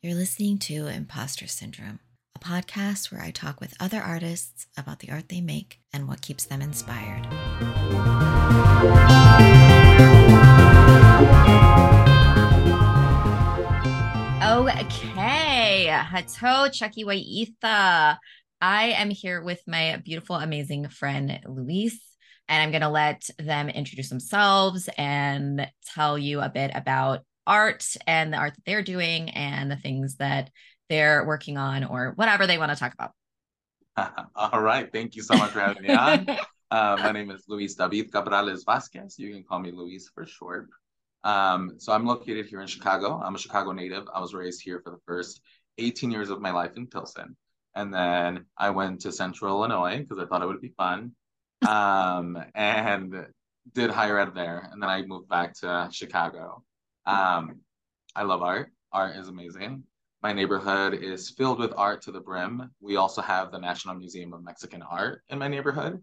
You're listening to Imposter Syndrome, a podcast where I talk with other artists about the art they make and what keeps them inspired. Okay, Hato Chucky Waitha. I am here with my beautiful, amazing friend Luis, and I'm going to let them introduce themselves and tell you a bit about art and the art that they're doing and the things that they're working on or whatever they want to talk about. All right. Thank you so much for having me on. Uh, my name is Luis David Cabrales Vasquez. You can call me Luis for short. Um, so I'm located here in Chicago. I'm a Chicago native. I was raised here for the first 18 years of my life in Pilsen. And then I went to Central Illinois because I thought it would be fun. Um, and did higher ed there. And then I moved back to Chicago. Um, I love art. Art is amazing. My neighborhood is filled with art to the brim. We also have the National Museum of Mexican Art in my neighborhood.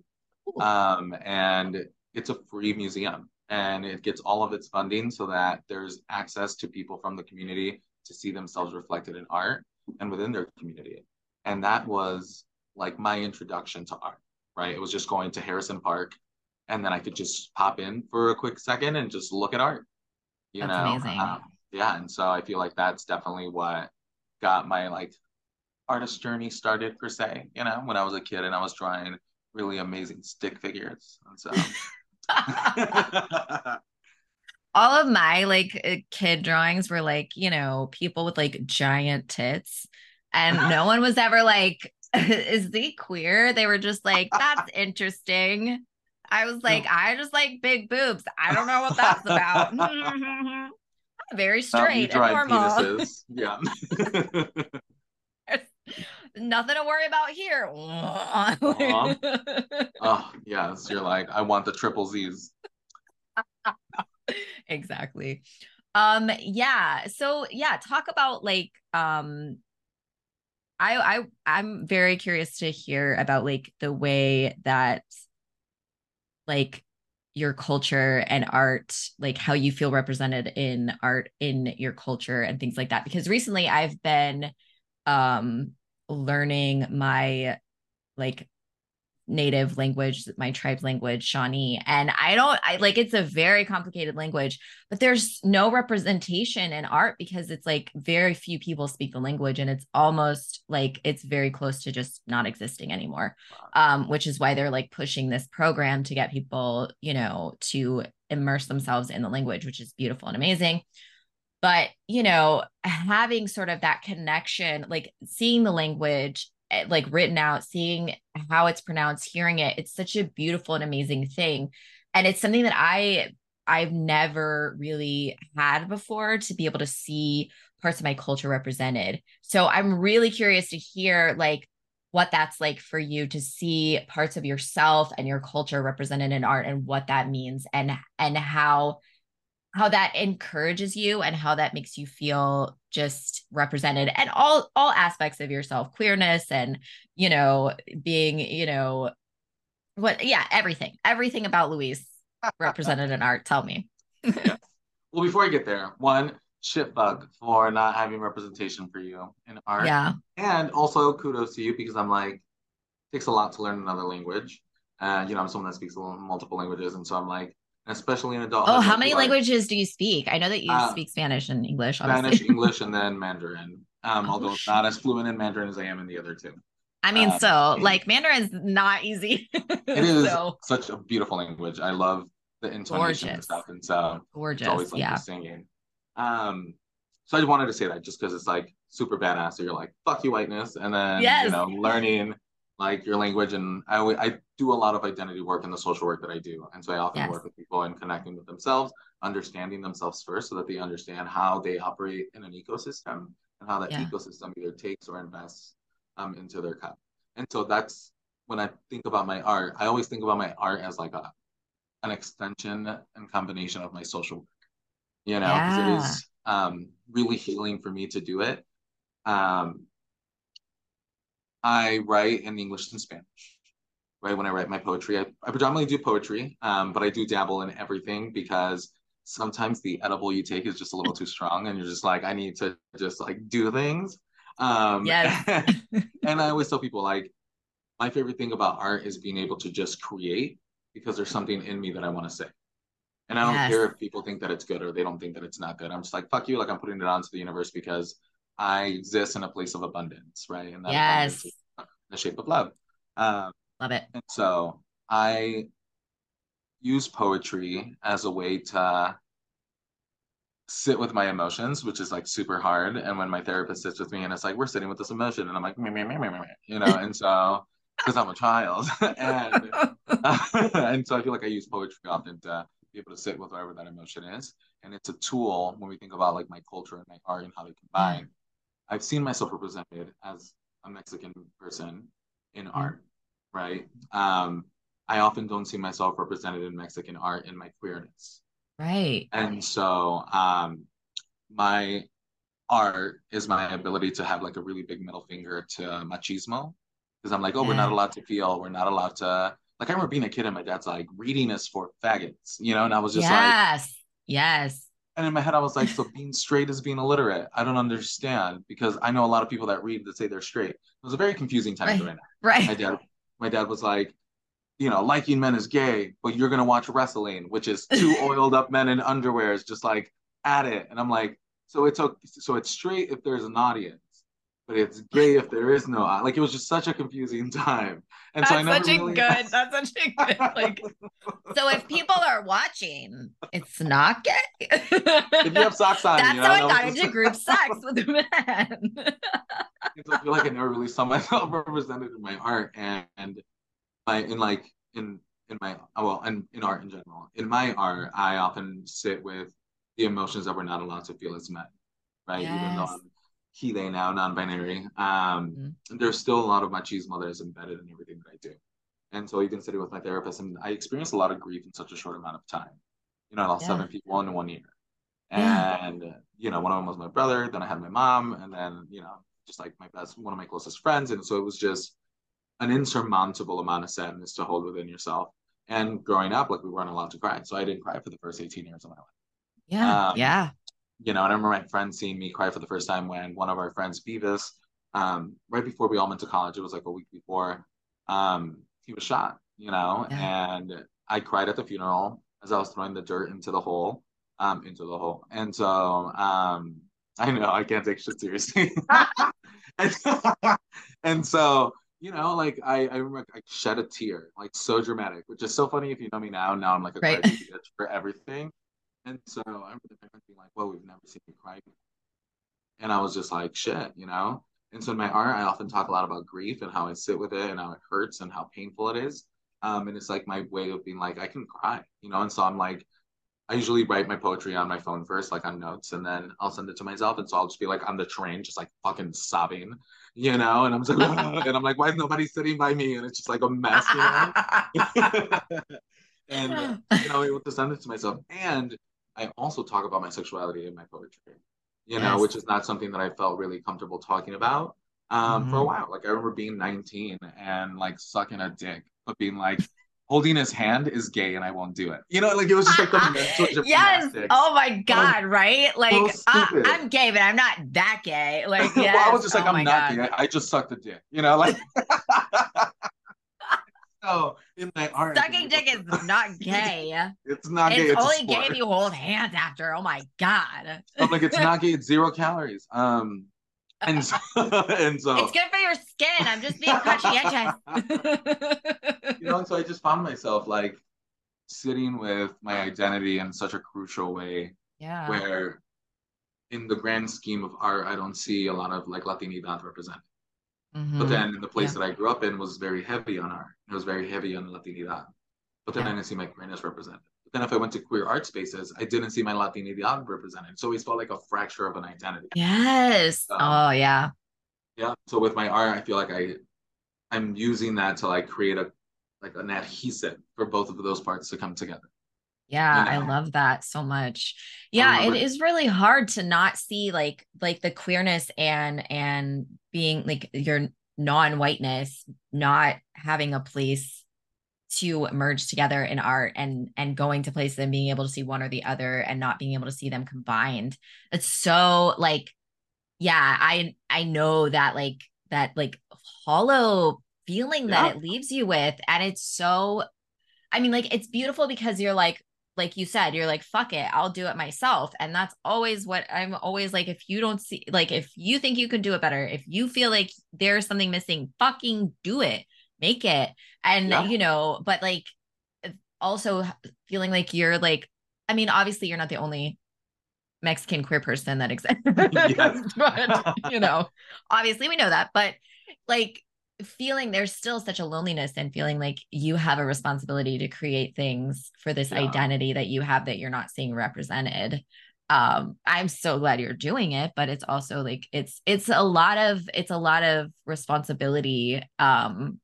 Um, and it's a free museum and it gets all of its funding so that there's access to people from the community to see themselves reflected in art and within their community. And that was like my introduction to art, right? It was just going to Harrison Park and then I could just pop in for a quick second and just look at art you That's know amazing. um, yeah and so i feel like that's definitely what got my like artist journey started per se you know when i was a kid and i was drawing really amazing stick figures and so All of my like uh, kid drawings were like, you know, people with like giant tits. And no one was ever like, is he queer? They were just like, that's interesting. I was like, I just like big boobs. I don't know what that's about. Very straight and normal. Penises. Yeah. Nothing to worry about here. oh, yes. You're like, I want the triple Z's. exactly. Um, yeah. So yeah, talk about like um I I I'm very curious to hear about like the way that like your culture and art, like how you feel represented in art in your culture and things like that. Because recently I've been um learning my like native language, my tribe's language, Shawnee. And I don't, I like it's a very complicated language, but there's no representation in art because it's like very few people speak the language and it's almost like it's very close to just not existing anymore. Um, which is why they're like pushing this program to get people, you know, to immerse themselves in the language, which is beautiful and amazing but you know having sort of that connection like seeing the language Eh, like written out, seeing how it's pronounced, hearing it, it's such a beautiful and amazing thing. And it's something that I I've never really had before to be able to see parts of my culture represented. So I'm really curious to hear like what that's like for you to see parts of yourself and your culture represented in art and what that means and and how how that encourages you and how that makes you feel just represented and all all aspects of yourself queerness and you know being you know what yeah everything everything about luis represented in art. Tell me. Yeah. well before i get there one shit bug for not having representation for you in art. Yeah. And also kudos to you because i'm like takes a lot to learn another language. And you know i'm someone that speaks multiple languages. And so i'm like especially in adult. Oh, how many languages do you speak? I know that you uh, speak Spanish and English. Spanish, English, and then Mandarin. Um, oh, although shit. not as fluent in Mandarin as I am in the other two. I mean, um, so like Mandarin's not easy. it is so. such a beautiful language. I love the intonation Gorgeous. and stuff, and so Gorgeous. it's always like yeah. singing. Um, so I just wanted to say that just because it's like super badass. So you're like, fuck you, whiteness, and then yes. you know, learning like your language and I, I do a lot of identity work in the social work that I do. And so I often yes. work with people in connecting with themselves, understanding themselves first so that they understand how they operate in an ecosystem and how that yeah. ecosystem either takes or invests um, into their cup. And so that's when I think about my art, I always think about my art as like a an extension and combination of my social work, you know, because yeah. it is um, really healing for me to do it. Um, I write in English and Spanish. Right when I write my poetry, I, I predominantly do poetry, um, but I do dabble in everything because sometimes the edible you take is just a little too strong and you're just like, I need to just like do things. Um, Yes. and I always tell people like, my favorite thing about art is being able to just create because there's something in me that I want to say. And I don't Yes. care if people think that it's good or they don't think that it's not good. I'm just like, fuck you. Like I'm putting it onto the universe because I exist in a place of abundance, right? And that Yes. The shape of love. Um, Love it. and so I use poetry as a way to sit with my emotions, which is like super hard. And when my therapist sits with me and it's like, we're sitting with this emotion, and I'm like, meh, meh, meh, meh, meh, meh, you know, and so because I'm a child. and and so I feel like I use poetry often to be able to sit with whatever that emotion is. And it's a tool when we think about like my culture and my art and how they combine. I've seen myself represented as a Mexican person in art, right? Um, I often don't see myself represented in Mexican art in my queerness. Right. And so um, my art is my ability to have like a really big middle finger to machismo. Because I'm like, oh, we're not allowed to feel, we're not allowed to like I remember being a kid and my dad's like, reading is for faggots, you know, and I was just like, yes. Yes. And in my head, I was like, so being straight is being illiterate. I don't understand because I know a lot of people that read that say they're straight. It was a very confusing time Right. during that. My dad, my dad was like, you know, liking men is gay, but you're gonna watch wrestling, which is two oiled up men in underwears, just like at it. And I'm like, so it's okay, so it's straight if there's an audience, but it's gay if there is no. Uh, like it was just such a confusing time. And so I That's never such a really, good. That's such a good. Like, so if people are watching, it's not gay. if you have socks on, That's you know, how I that was got just- into group sex with men. I feel like I never really saw myself represented in my art and, and my in like in in my oh, well and in art in general. In my art, I often sit with the emotions that we're not allowed to feel as men, right? Even though Yes. I'm he they now non-binary, um, Mhm. there's still a lot of machismo that is embedded in everything that I do. And so even sitting with my therapist, and I experienced a lot of grief in such a short amount of time. You know, I lost Yeah. seven people in one year. Yeah. And you know, one of them was my brother, then I had my mom, and then, you know, just like my best one of my closest friends. And so it was just an insurmountable amount of sadness to hold within yourself. And growing up, like we weren't allowed to cry. So I didn't cry for the first 18 years of my life. yeah. Um, yeah. You know, and I remember my friend seeing me cry for the first time when one of our friends, Beavis, um, right before we all went to college, it was like a week before, um, he was shot, you know, Yeah. and I cried at the funeral as I was throwing the dirt into the hole, um, into the hole. And so, um, I know I can't take shit seriously. and, and so, you know, like I, I remember I shed a tear, like so dramatic, which is so funny if you know me now. Now I'm like a Right. for everything. And so I remember the parents being like, well, we've never seen you cry. And I was just like, shit, you know? And so in my art, I often talk a lot about grief and how I sit with it and how it hurts and how painful it is. Um, and it's like my way of being like, I can cry, you know? And so I'm like, I usually write my poetry on my phone first, like on notes, and then I'll send it to myself. And so I'll just be like on the train, just like fucking sobbing, you know? And I'm just like, and I'm like, why is nobody sitting by me? And it's just like a mess, you know? and you know, able to send it to myself. And I also talk about my sexuality in my poetry, you know, Yes. which is not something that I felt really comfortable talking about um, for a Mhm. while. Like I remember being 19 and like sucking a dick, but being like, holding his hand is gay and I won't do it. You know, like it was just like the mental yes. gymnastics. Oh my God. right. Like I, stupid. I'm gay, but I'm not that gay. Like, yes. well, I was just like, oh I'm not God. gay. I just sucked a dick, you know, like. so in my art, Sucking dick is not gay. It's not gay. it's It's, only gay if you hold hands after. Oh my God. I'm like, it's not gay. It's zero calories. Um, and so, and so It's good for your skin. I'm just being conscientious. you know, so I just found myself like sitting with my identity in such a crucial way, yeah. where in the grand scheme of art, I don't see a lot of like Latinidad represented. But Mhm. then the place Yeah. that I grew up in was very heavy on art. It was very heavy on Latinidad. But then Yeah. I didn't see my queerness represented. But then if I went to queer art spaces, I didn't see my Latinidad represented. So it always felt like a fracture of an identity. Yes. Um, oh yeah. Yeah. So with my art, I feel like I I'm using that to like create a like an adhesive for both of those parts to come together. Yeah, I know? love that so much. Yeah, it remember- is really hard to not see like like the queerness and and being like your non-whiteness not having a place to merge together in art and and going to places and being able to see one or the other and not being able to see them combined it's so like yeah i i know that like that like hollow feeling that it leaves you with and it's so i mean like it's beautiful because you're like like you said you're like fuck it i'll do it myself. And that's always what i'm always like if you don't see like if you think you can do it better if you feel like there's something missing fucking do it make it. And yeah. you know but like uh, also feeling like you're like i mean obviously you're not the only mexican queer person that exists but you know obviously we know that but like feeling there's still such a loneliness and feeling like you have a responsibility to create things for this yeah. identity that you have that you're not seeing represented um i'm so glad you're doing it but it's also like it's it's a lot of it's a lot of responsibility um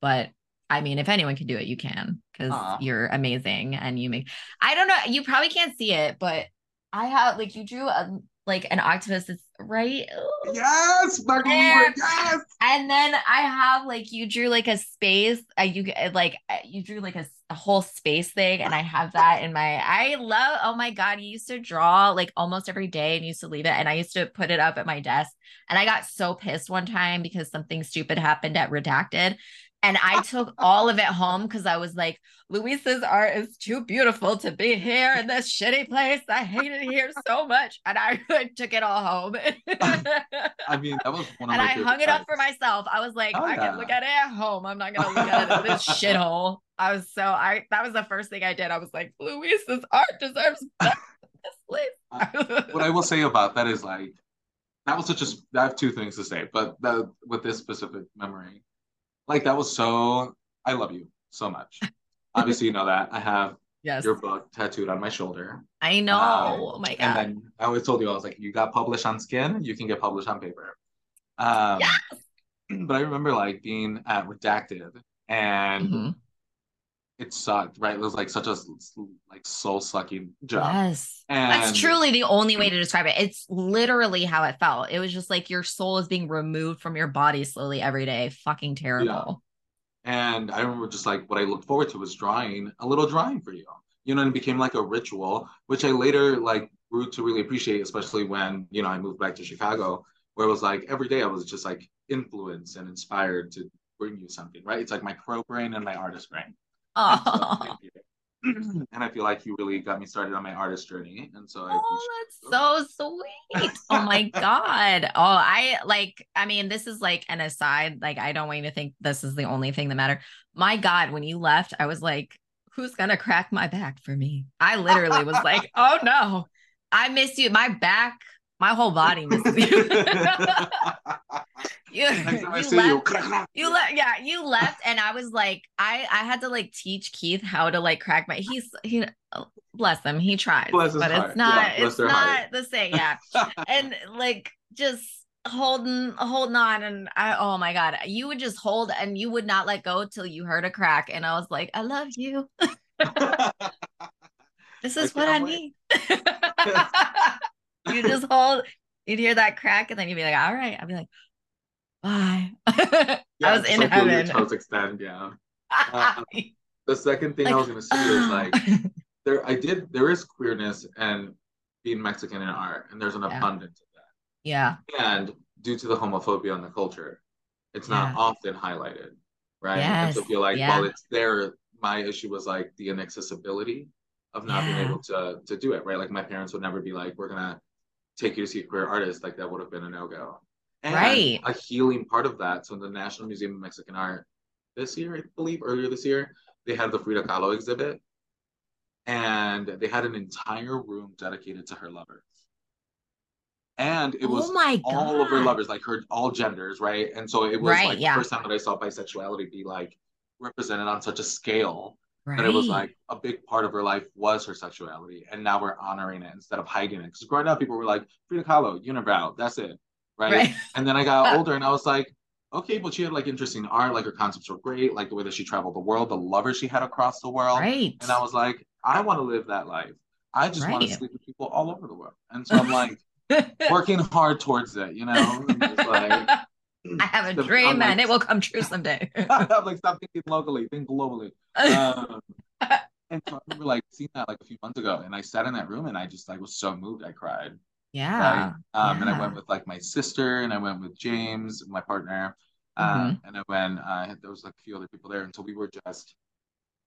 but I mean, if anyone can do it, you can because you're amazing and you make. I don't know. You probably can't see it, but I have like you drew a like an octopus. It's right. Yes, and, yes. And then I have like you drew like a space. Uh, you like uh, you drew like a, a whole space thing, and I have that in my. I love. Oh my god, you used to draw like almost every day, and used to leave it, and I used to put it up at my desk. And I got so pissed one time because something stupid happened at Redacted and I took all of it home because I was like, Luisa's art is too beautiful to be here in this shitty place. I hate it here so much. And I took it all home. I mean, that was one of and I hung it up for myself. I was like, oh, I yeah. can look at it at home. I'm not gonna look at it in this shithole. I was so I that was the first thing I did. I was like, Luisa's art deserves better this place. Uh, what I will say about that is like that was such a I have two things to say, but the, with this specific memory like that was so I love you so much. Obviously, you know that. I have yes. your book tattooed on my shoulder. I know. Uh, oh my god. And then I always told you I was like, you got published on skin, you can get published on paper. Um yes! but I remember like being at Redacted and mm-hmm. It sucked, right? It was like such a like soul sucking job. Yes. And that's truly the only way to describe it. It's literally how it felt. It was just like your soul is being removed from your body slowly every day. Fucking terrible. And I remember just like what I looked forward to was drawing a little drawing for you. You know, and it became like a ritual, which I later like grew to really appreciate, especially when, you know, I moved back to Chicago, where it was like every day I was just like influenced and inspired to bring you something, right? It's like my pro brain and my artist brain. Oh. and I feel like you really got me started on my artist journey. And so I Oh, that's so sweet. oh my God. Oh, I like, I mean, this is like an aside. Like, I don't want you to think this is the only thing that matter. My God, when you left, I was like, who's gonna crack my back for me? I literally was like, oh no, I miss you. My back my whole body misses you. you, you, left, you left, yeah, you left, and I was like, I I had to like teach Keith how to like crack my. He's he, bless him, he tries, bless but it's not yeah, it's not heart. the same, yeah. and like just holding holding on, and I oh my god, you would just hold and you would not let go till you heard a crack, and I was like, I love you. this is I what I wait. need you just hold, you'd hear that crack, and then you'd be like, all right. I'd be like, bye. Yeah, I was in like heaven. Toes extend, yeah. Uh, the second thing like, I was gonna say is like there I did there is queerness and being Mexican in art, and there's an yeah. abundance of that. Yeah. And due to the homophobia in the culture, it's not yeah. often highlighted, right? Yes. And so feel like yeah. while it's there, my issue was like the inaccessibility of not being able to to do it, right? Like my parents would never be like, we're gonna take you to see a queer artist, like that would have been a no go. And right. a healing part of that. So in the National Museum of Mexican Art this year, I believe, earlier this year, they had the Frida Kahlo exhibit. And they had an entire room dedicated to her lovers. And it was oh all of her lovers, like her all genders, right? And so it was right, like yeah. the first time that I saw bisexuality be like represented on such a scale Right. That it was like a big part of her life was her sexuality, and now we're honoring it instead of hiding it. Because growing up, people were like Frida Kahlo, unibrow, that's it, right? right. And then I got older, and I was like, okay, but she had like interesting art, like her concepts were great, like the way that she traveled the world, the lovers she had across the world, right? And I was like, I want to live that life. I just right. want to sleep with people all over the world, and so I'm like working hard towards it, you know, like I have a dream like, and it will come true someday. I'm like, stop thinking locally, think globally. Um, and so I remember like seeing that like a few months ago, and I sat in that room and I just like was so moved, I cried. Yeah. Um, yeah. and I went with like my sister, and I went with James, my partner, um, mm-hmm. and I went. Uh, there was like a few other people there, and so we were just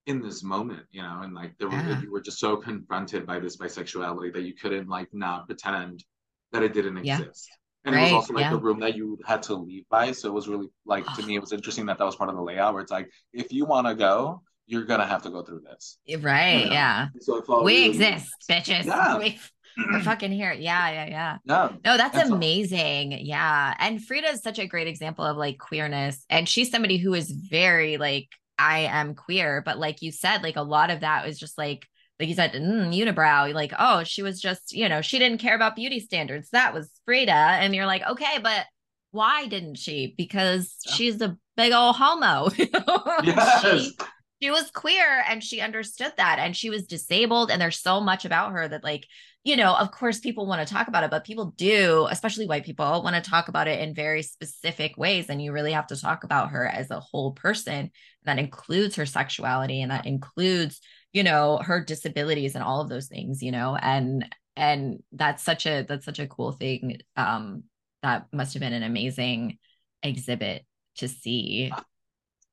in this moment, you know, and like there yeah. were you were just so confronted by this bisexuality that you couldn't like not pretend that it didn't exist. And right. it was also like yeah. the room that you had to leave by. So it was really like to me, it was interesting that that was part of the layout where it's like, if you want to go, you're gonna have to go through this. Right. You know? Yeah. So we really exist, bitches. Yeah. We, are fucking here. Yeah, yeah, yeah. Yeah. No, that's amazing. Yeah. And Frida is such a great example of like queerness. And she's somebody who is very like I am queer. But like you said, like a lot of that was just like, like you said, mm, unibrow, like, oh, she was just, you know, she didn't care about beauty standards. That was Frida. And you're like, okay, but why didn't she? Because yeah. she's a big old homo. yes. she, she was queer and she understood that and she was disabled. And there's so much about her that, like, you know, of course, people want to talk about it, but people do, especially white people, want to talk about it in very specific ways. And you really have to talk about her as a whole person. That includes her sexuality and that includes, you know, her disabilities and all of those things, you know, and and that's such a that's such a cool thing. Um, that must have been an amazing exhibit to see.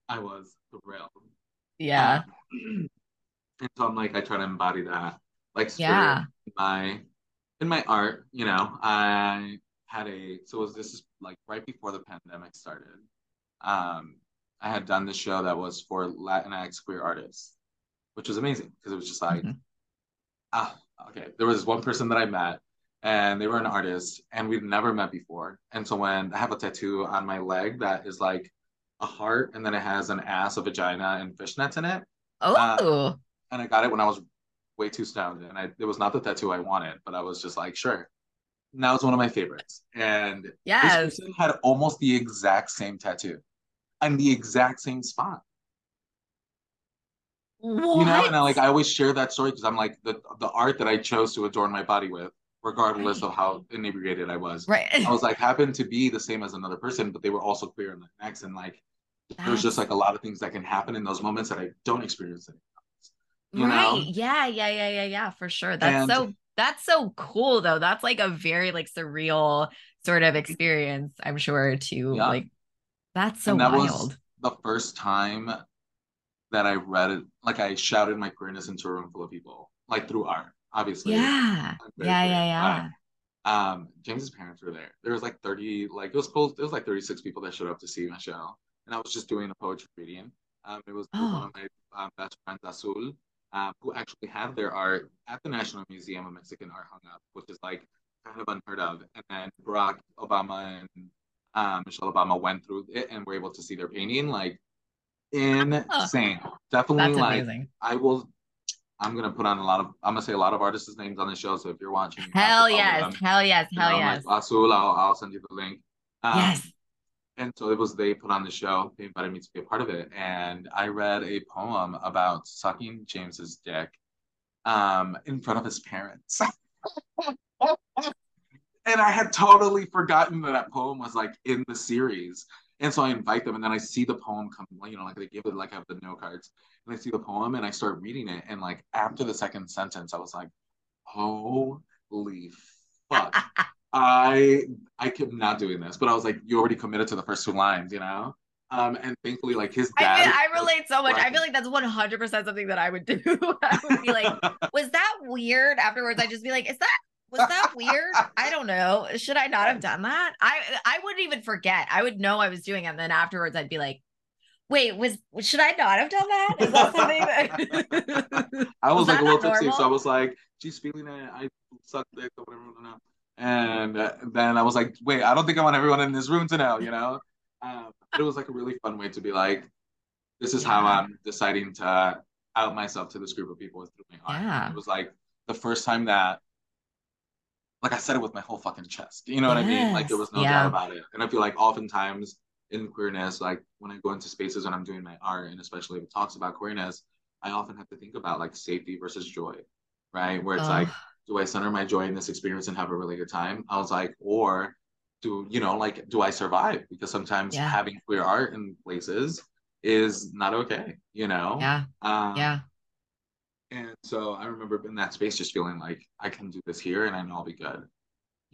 I was thrilled. Yeah. Um, and so I'm like, I try to embody that like yeah in my in my art you know i had a so was this is like right before the pandemic started um i had done the show that was for latinx queer artists which was amazing because it was just like mm-hmm. ah okay there was one person that i met and they were an artist and we'd never met before and so when i have a tattoo on my leg that is like a heart and then it has an ass a vagina and fishnets in it oh uh, and i got it when i was way too stoned, and I it was not the tattoo I wanted, but I was just like, sure. That was one of my favorites, and yes. this person had almost the exact same tattoo, and the exact same spot. What? You know, and I like I always share that story because I'm like the the art that I chose to adorn my body with, regardless right. of how inebriated I was. Right. I was like happened to be the same as another person, but they were also queer and Latinx, and like That's... there's just like a lot of things that can happen in those moments that I don't experience anymore right. Know? Yeah, yeah, yeah, yeah, yeah, for sure. That's and, so that's so cool though. That's like a very like surreal sort of experience, I'm sure, too. Yeah. Like that's so that wild. the first time that I read it, like I shouted my queerness into a room full of people, like through art, obviously. Yeah. Yeah, yeah, yeah. But, um, James's parents were there. There was like 30, like it was close, it was like 36 people that showed up to see my show. And I was just doing a poetry reading. Um, it was oh. one of my um, best friends, Azul, um, who actually have their art at the National Museum of Mexican Art hung up, which is like kind of unheard of. And then Barack Obama and um, Michelle Obama went through it and were able to see their painting. Like insane. Definitely like amazing. I will I'm gonna put on a lot of I'm gonna say a lot of artists' names on the show. So if you're watching, hell yes, hell yes, hell know, yes. Like I'll, I'll send you the link. Um, yes and so it was they put on the show they invited me to be a part of it and i read a poem about sucking james's dick um, in front of his parents and i had totally forgotten that that poem was like in the series and so i invite them and then i see the poem come you know like they give it like i have the note cards and i see the poem and i start reading it and like after the second sentence i was like holy fuck I I kept not doing this, but I was like, you already committed to the first two lines, you know. Um, and thankfully, like his dad. I, mean, I relate so much. Right. I feel like that's one hundred percent something that I would do. I would be like, was that weird? Afterwards, I'd just be like, is that was that weird? I don't know. Should I not have done that? I I wouldn't even forget. I would know I was doing it. And then afterwards, I'd be like, wait, was should I not have done that? Is that something that I was, was like a little tipsy, so I was like, she's feeling it. I sucked dick or whatever. And then I was like, wait, I don't think I want everyone in this room to know, you know? Um, but it was like a really fun way to be like, this is yeah. how I'm deciding to out myself to this group of people through my art. Yeah. It was like the first time that, like I said it with my whole fucking chest. You know what yes. I mean? Like there was no yeah. doubt about it. And I feel like oftentimes in queerness, like when I go into spaces when I'm doing my art, and especially if it talks about queerness, I often have to think about like safety versus joy, right? Where it's like do I center my joy in this experience and have a really good time? I was like, or do you know like do I survive? Because sometimes Yeah. having queer art in places is not okay, you know? Yeah. Um, Yeah. And so I remember in that space just feeling like I can do this here and I know I'll be good.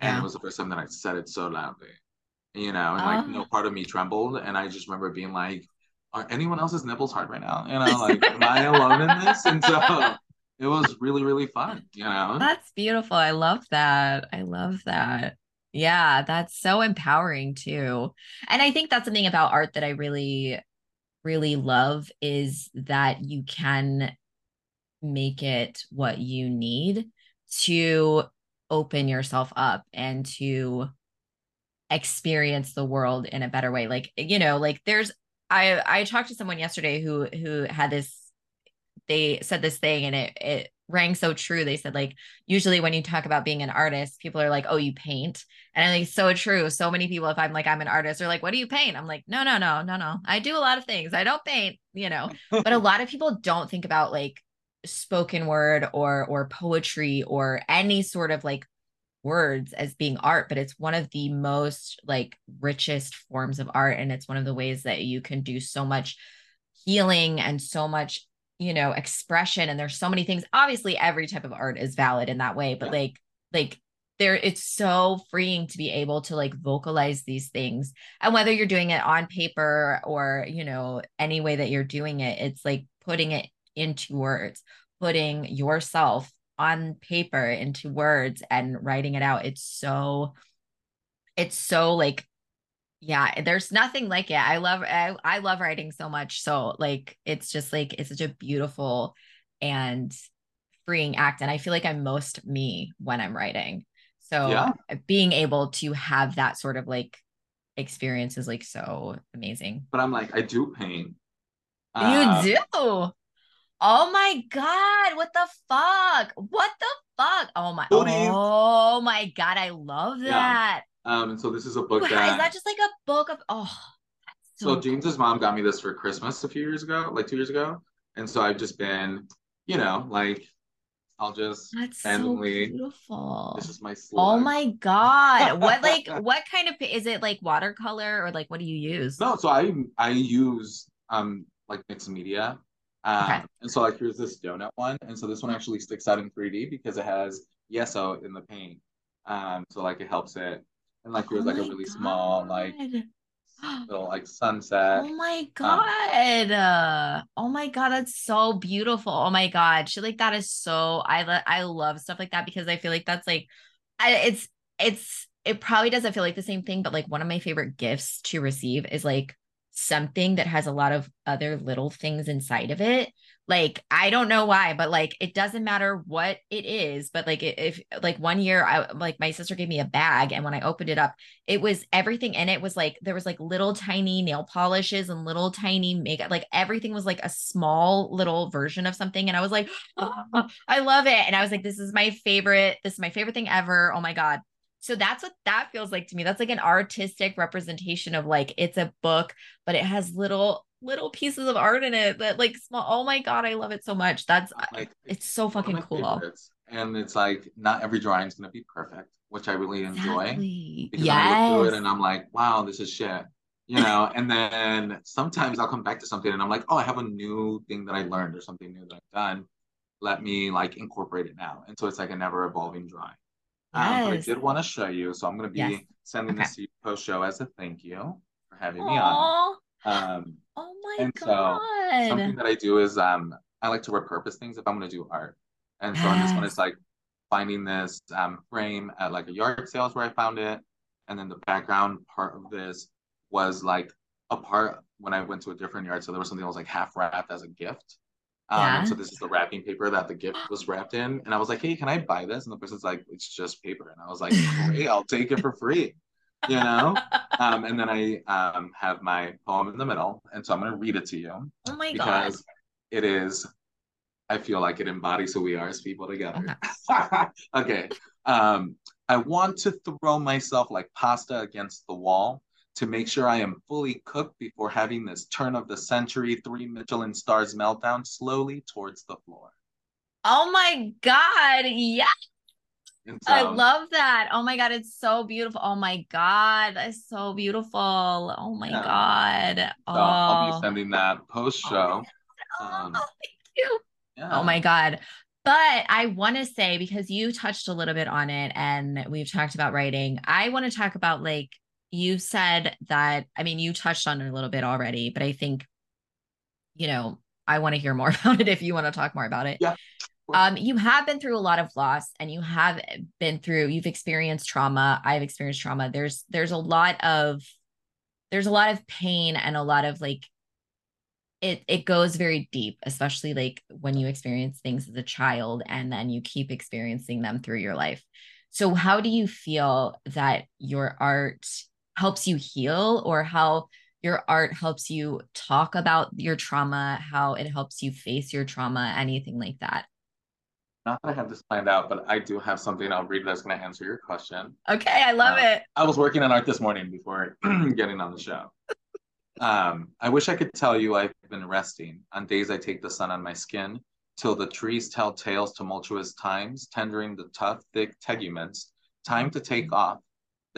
And it was the first time that I said it so loudly, you know, and like no Oh. part of me trembled. And I just remember being like, are anyone else's nipples hard right now? You know, like, am I alone in this? And so it was really, really fun, you know? That's beautiful. I love that. I love that. Yeah, that's so empowering too. And I think that's something about art that I really, really love is that you can make it what you need to open yourself up and to experience the world in a better way. Like, you know, like there's I I talked to someone yesterday who who had this they said this thing and it it rang so true. They said like usually when you talk about being an artist, people are like, "Oh, you paint," and I think so true. So many people, if I'm like I'm an artist, are like, "What do you paint?" I'm like, "No, no, no, no, no. I do a lot of things. I don't paint." You know, but a lot of people don't think about like spoken word or or poetry or any sort of like words as being art but it's one of the most like richest forms of art and it's one of the ways that you can do so much healing and so much you know expression and there's so many things obviously every type of art is valid in that way but Yeah. like like there it's so freeing to be able to like vocalize these things and whether you're doing it on paper or you know any way that you're doing it it's like putting it into words putting yourself on paper into words and writing it out. It's so it's so like yeah there's nothing like it. I love I, I love writing so much. So like it's just like it's such a beautiful and freeing act. And i feel like i'm most me when i'm writing. So Yeah. being able to have that sort of like experience is like so amazing. But I'm like, I do paint. you Um, do oh my god what the fuck what the fuck oh my Booties. oh my god i love Yeah. that Um, and so this is a book is that, that just like a book of oh that's so so James's mom got me this for Christmas a few years ago, like two years ago. And so I've just been, you know, like I'll just That's so beautiful. this is my Oh my God. What like what kind of is it like watercolor or like what do you use? No, so I I use um like mixed media. Um Okay. and so like here's this donut one. And so this one actually sticks out in 3D because it has yeso in the paint. Um so like it helps it. And like here's Oh like a my really small like little like sunset. Oh my Um, God. Uh, oh my God, that's so beautiful. Oh my God. Shit like that is so I lo- I love stuff like that because I feel like that's like I, it's it's it probably doesn't feel like the same thing, but like one of my favorite gifts to receive is like something that has a lot of other little things inside of it. Like I don't know why, but like it doesn't matter what it is, but like if like one year I like my sister gave me a bag and when I opened it up, it was everything in it was like there was like little tiny nail polishes and little tiny makeup, like everything was like a small little version of something. And I was like, "Oh, I love it. And I was like, this is my favorite, this is my favorite thing ever. Oh my God. So that's what that feels like to me. That's like an artistic representation of like it's a book, but it has little little pieces of art in it that like small. Oh my god, I love it so much. That's Like it's so fucking cool. favorites. And it's like not every drawing's gonna be perfect, which I really enjoy. Exactly. because then I look through it and I'm like, wow, this is shit. You know, and then sometimes I'll come back to something and I'm like, oh, I have a new thing that I learned or something new that I've done. Let me like incorporate it now. And so it's like a never evolving drawing. Um, but I did want to show you, so I'm gonna be Yes. sending Okay. this to you post show as a thank you for having me on. Oh, Um, oh my and so something that I do is um I like to repurpose things if I'm gonna do art. And so in this one Yes. it's like finding this um frame at like a yard sales where I found it. And then the background part of this was like a part when I went to a different yard. So there was something that was like half wrapped as a gift. Um, Yeah. so this is the wrapping paper that the gift was wrapped in. And I was like, hey, can I buy this? And the person's like, it's just paper. And I was like, great, I'll take it for free. You know? Um, and then I um, have my poem in the middle. And so I'm going to read it to you Oh my god. because it is, I feel like it embodies who we are as people together. okay. Um, I want to throw myself like pasta against the wall to make sure I am fully cooked before having this turn of the century three Michelin stars meltdown slowly towards the floor. Oh my god. Yeah. And I love that. Oh my God, it's so beautiful. Oh my God, that's so beautiful. Oh my Yeah. God. so Oh, I'll be sending that post show. Oh, Um, thank you. Yeah. Oh my God. But I want to say, because you touched a little bit on it and we've talked about writing, I want to talk about like you said that, I mean, you touched on it a little bit already, but I think, you know, I want to hear more about it if you want to talk more about it. Yeah. Um, you have been through a lot of loss and you have been through, you've experienced trauma. I've experienced trauma. There's there's a lot of there's a lot of pain and a lot of like it it goes very deep especially like when you experience things as a child and then you keep experiencing them through your life so how do you feel that your art helps you heal or how your art helps you talk about your trauma how it helps you face your trauma anything like that Not that I have this planned out, but I do have something I'll read that's going to answer your question. okay i love Uh, it I was working on art this morning before getting on the show. Um, I wish I could tell you I've been resting on days I take the sun on my skin, till the trees tell tales tumultuous times, tendering the tough, thick teguments. Time to take off.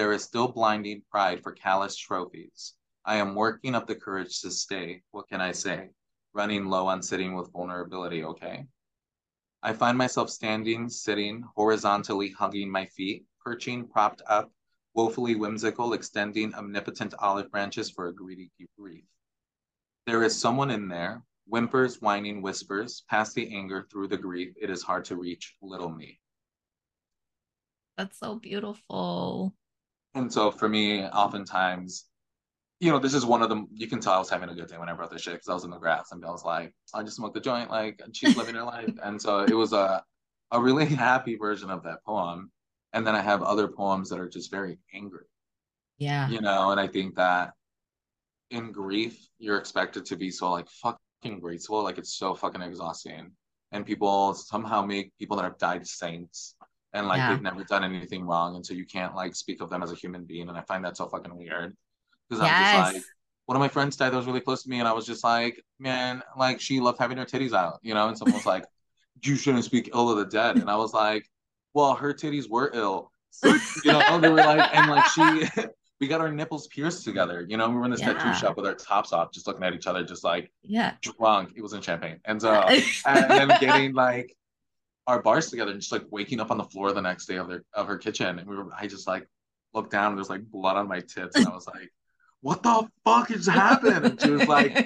There is still blinding pride for callous trophies. I am working up the courage to stay. What can I say? Running low on sitting with vulnerability, okay? I find myself standing, sitting, horizontally hugging my feet, perching, propped up, woefully whimsical, extending omnipotent olive branches for a greedy grief. There is someone in there, whimpers, whining whispers, past the anger, through the grief, it is hard to reach little me. that's so beautiful And so for me, oftentimes, you know, this is one of them. You can tell I was having a good day when I wrote this shit because I was in the grass and I was like, I just smoked the joint, like she's living her life. And so it was a a really happy version of that poem. And then I have other poems that are just very angry, yeah you know, and I think that in grief, you're expected to be so like fucking graceful, like it's so fucking exhausting. And people somehow make people that have died saints and like Yeah. they've never done anything wrong. And so you can't like speak of them as a human being. And I find that so fucking weird. Because I'm just like, one of my friends died that was really close to me, and I was just like, man, like she loved having her titties out, you know. And someone was like, you shouldn't speak ill of the dead, and I was like, well, her titties were ill, so, you know. They were like, and like she, we got our nipples pierced together, you know. We were in this Yeah. tattoo shop with our tops off, just looking at each other, just like yeah drunk. It was in Champaign, and so and then getting like our bars together, and just like waking up on the floor the next day of their of her kitchen, and we were, I just like looked down, and there's like blood on my tits, and I was like what the fuck just happened? And she was like,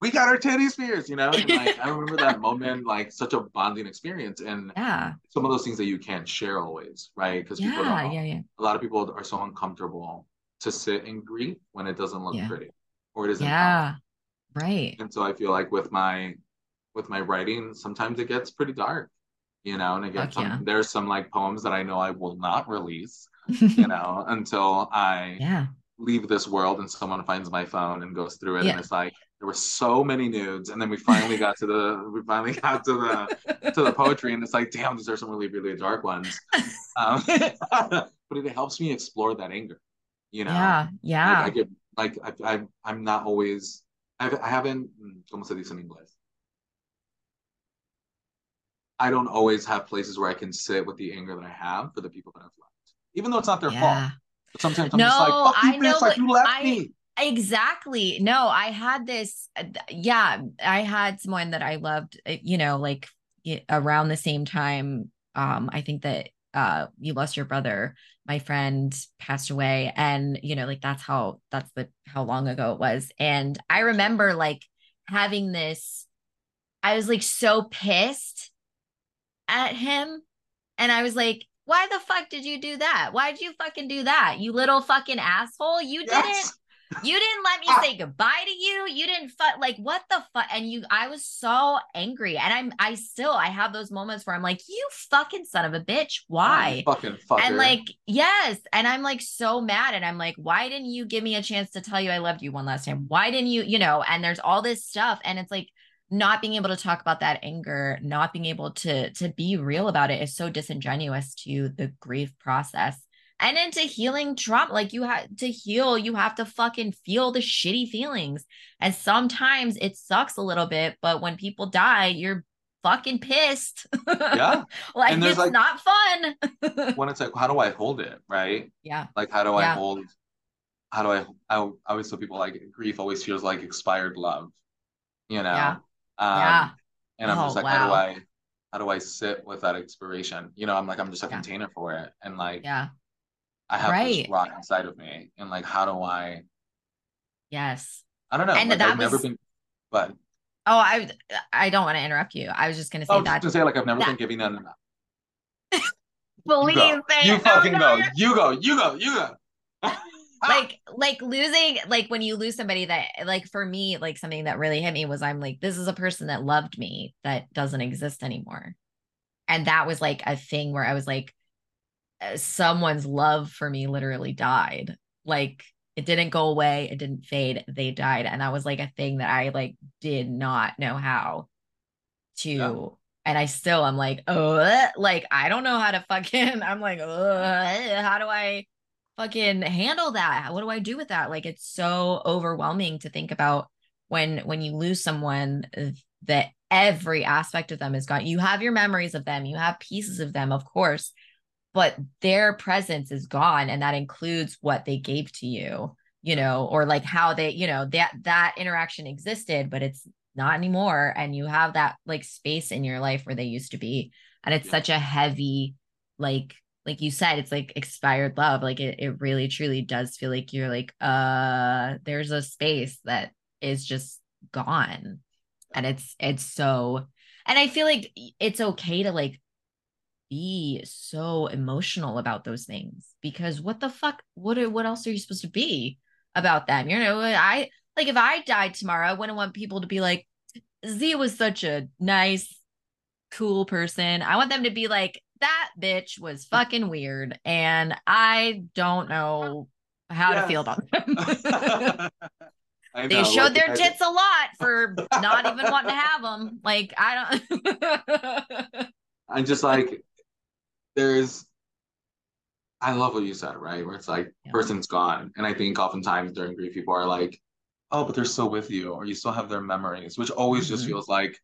we got our titties pierced, you know? And like, I remember that moment, like such a bonding experience. And yeah some of those things that you can't share always, right? Because people yeah don't, yeah yeah a lot of people are so uncomfortable to sit and grief when it doesn't look Yeah. pretty or it isn't yeah right and so I feel like with my with my writing, sometimes it gets pretty dark, you know, and again, some, yeah. there's some like poems that I know I will not release, you know, until I yeah. leave this world and someone finds my phone and goes through it Yeah. and it's like there were so many nudes and then we finally got to the we finally got to the to the poetry and it's like damn these are some really really dark ones. Um, but it helps me explore that anger you know? Yeah like yeah. I get like I, I i'm not always I've, i haven't mm, como se dice en inglés i don't always have places where i can sit with the anger that i have for the people that i've left even though it's not their fault. Yeah but sometimes i'm No, just like fuck you I know bitch like you left I- me. Exactly. No i had this yeah i had someone that i loved uh, you know like around the same time um i think that uh you lost your brother my friend passed away and you know like that's how that's the how long ago it was. And i remember like having this i was like so pissed at him and i was like why the fuck did you do that why'd you fucking do that you little fucking asshole you didn't you didn't let me ah. say goodbye to you. You didn't fuck like what the fuck? And you, I was so angry, and I'm, I still, I have those moments where I'm like, you fucking son of a bitch, why? fucking fucker. And like, yes, and I'm like so mad, and I'm like, why didn't you give me a chance to tell you I loved you one last time? Why didn't you, you know? And there's all this stuff, and it's like not being able to talk about that anger, not being able to to be real about it is so disingenuous to the grief process and into healing trauma like you have to heal you have to fucking feel the shitty feelings and sometimes it sucks a little bit but when people die you're fucking pissed. Yeah. like it's like- not fun. when it's like, how do I hold it, right? yeah. Like, how do I Yeah. hold? How do I? I, I always tell people like grief always feels like expired love, you know. Yeah. Um, Yeah. And I'm Oh, just like, how do. I? How do I sit with that expiration? You know, I'm like, I'm just a Yeah. container for it, and like, Yeah. I have Right. this rock inside of me, and like, how do I? Yes. I don't know. And like, that I've never been, but Oh, I I don't want to interrupt you. I was just gonna say was that. just gonna say like I've never that- been giving an. Please You go. You fucking go. You go. You go. You go. like like losing like when you lose somebody that like for me like something that really hit me was i'm like this is a person that loved me that doesn't exist anymore. And that was like a thing where i was like uh, someone's love for me literally died. Like it didn't go away it didn't fade they died. And that was like a thing that i like did not know how to Yeah. and i still i'm like oh like i don't know how to fucking i'm like how do i fucking handle that. What do i do with that? Like it's so overwhelming to think about when when you lose someone that every aspect of them is gone. You have your memories of them. You have pieces of them of course but their presence is gone and that includes what they gave to you you know or like how they you know that that interaction existed but it's not anymore and you have that like space in your life where they used to be and it's such a heavy like like you said it's like expired love like it, it really truly does feel like you're like uh there's a space that is just gone. And it's it's so and i feel like it's okay to like be so emotional about those things because what the fuck what are, what else are you supposed to be about them? You know i like if i died tomorrow i wouldn't want people to be like z was such a nice cool person. I want them to be like that bitch was fucking weird and i don't know how to feel about them they showed their tits a lot for not even wanting to have them like i don't I'm just like, there's, I love what you said, right? Where it's like, Yeah. person's gone. And I think oftentimes during grief, people are like, oh, but they're still with you, or you still have their memories, which always just Mhm. feels like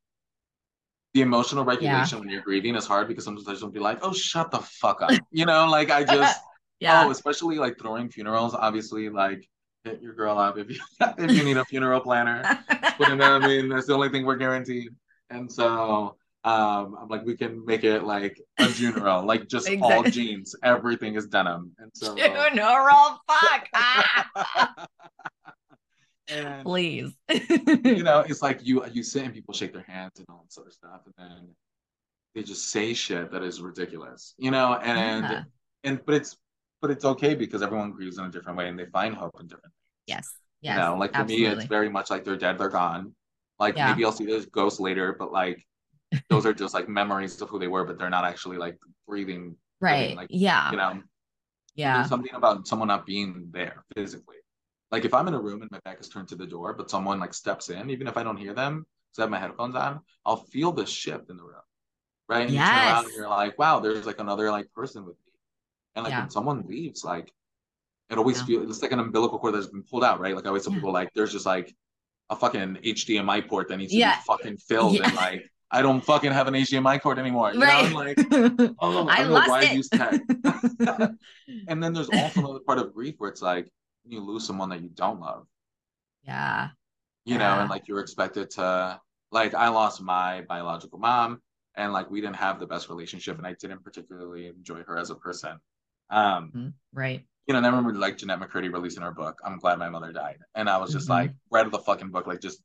the emotional regulation when you're grieving is hard because sometimes I just be like, oh, shut the fuck up. You know, like I just, yeah oh, especially like throwing funerals, obviously, like, hit your girl up if you if you need a funeral planner. But you know what I mean? That's the only thing we're guaranteed. And so um I'm like we can make it like a funeral, like just all jeans, everything is denim. And so funeral fuck ah, and please you know, it's like you you sit and people shake their hands and all this other stuff, and then they just say shit that is ridiculous, you know, and Yeah. and but it's but it's okay because everyone grieves in a different way and they find hope in different yes yes you know, like for me, it's very much like they're dead, they're gone. Like Yeah. maybe I'll see those ghosts later, but like those are just like memories of who they were, but they're not actually like breathing. right like, yeah You know, yeah there's something about someone not being there physically. Like if I'm in a room and my back is turned to the door, but someone like steps in, even if I don't hear them, because I have my headphones on, I'll feel the shift in the room. Right. And you turn around and you're like, wow, there's like another like person with me. And like Yeah. when someone leaves, like it always Yeah. feels it's like an umbilical cord that's been pulled out, right? Like I always tell Yeah. people like there's just like a fucking HDMI port that needs to Yeah. be fucking filled and like I don't fucking have an HDMI cord anymore. You right know, like oh, I I, don't know lost why I it. use tech. and then there's also another part of grief where it's like you lose someone that you don't love, yeah you know, and like you're expected to like I lost my biological mom and like we didn't have the best relationship and I didn't particularly enjoy her as a person. Um, Mhm. right you know, and I remember like Jennette McCurdy releasing her book, I'm Glad My Mother Died. And I was just Mhm. like, read the fucking book, like just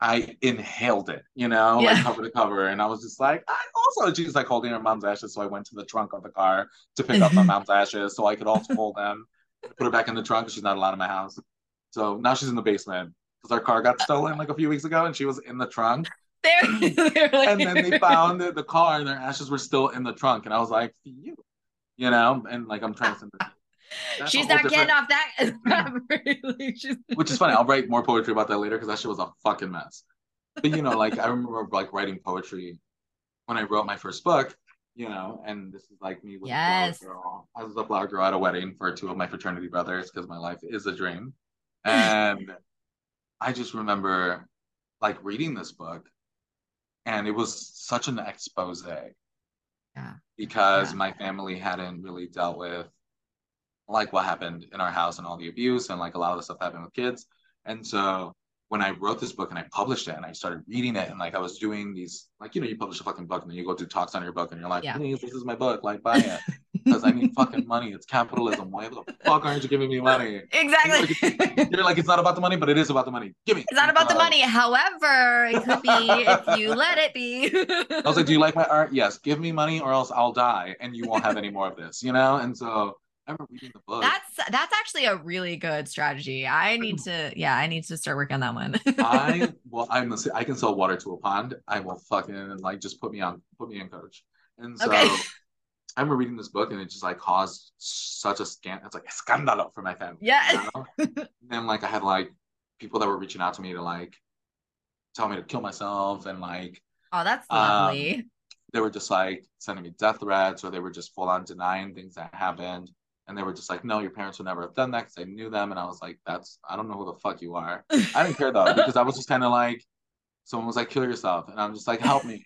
I inhaled it, you know, Yeah. like cover to cover. And I was just like, I also she's like holding her mom's ashes. So I went to the trunk of the car to pick up my mom's ashes so I could also hold them, put her back in the trunk she's not allowed in my house. So now she's in the basement because our car got stolen like a few weeks ago and she was in the trunk. they're, they're like, And then they found the, the car and their ashes were still in the trunk. And I was like, you, you know, and like I'm trying to send she's not getting off that really, which is funny. I'll write more poetry about that later because that shit was a fucking mess. But you know, like I remember like writing poetry when I wrote my first book, you know, and this is like me with Yes. a flower girl. I was a flower girl at a wedding for two of my fraternity brothers because my life is a dream. And I just remember like reading this book and it was such an expose. Yeah. Because Yeah. my family hadn't really dealt with like what happened in our house and all the abuse and like a lot of the stuff that happened with kids. And so when I wrote this book and I published it and I started reading it and like I was doing these like you know you publish a fucking book and then you go do talks on your book and you're like Yeah. please this is my book like buy it. Because I need fucking money. It's capitalism. Why the fuck aren't you giving me money? Exactly. you're like it's not about the money but it is about the money. Give me It's not about the money. However, it could be if you let it be. I was like do you like my art? Yes. Give me money or else I'll die and you won't have any more of this you know? And so remember reading the book that's that's actually a really good strategy. I need to, yeah, I need to start working on that one. I well, I'm a, I can sell water to a pond. I will fucking like just put me on, put me in coach. And so Okay. I remember reading this book and it just like caused such a scan. It's like scandalo for my family. Yeah. You know? and then like I had like people that were reaching out to me to like tell me to kill myself and like oh, that's Um, lovely. they were just like sending me death threats or they were just full on denying things that happened. And they were just like, no, your parents would never have done that because I knew them. And I was like, that's, I don't know who the fuck you are. I didn't care though, because I was just kind of like, someone was like, kill yourself. And I'm just like, help me,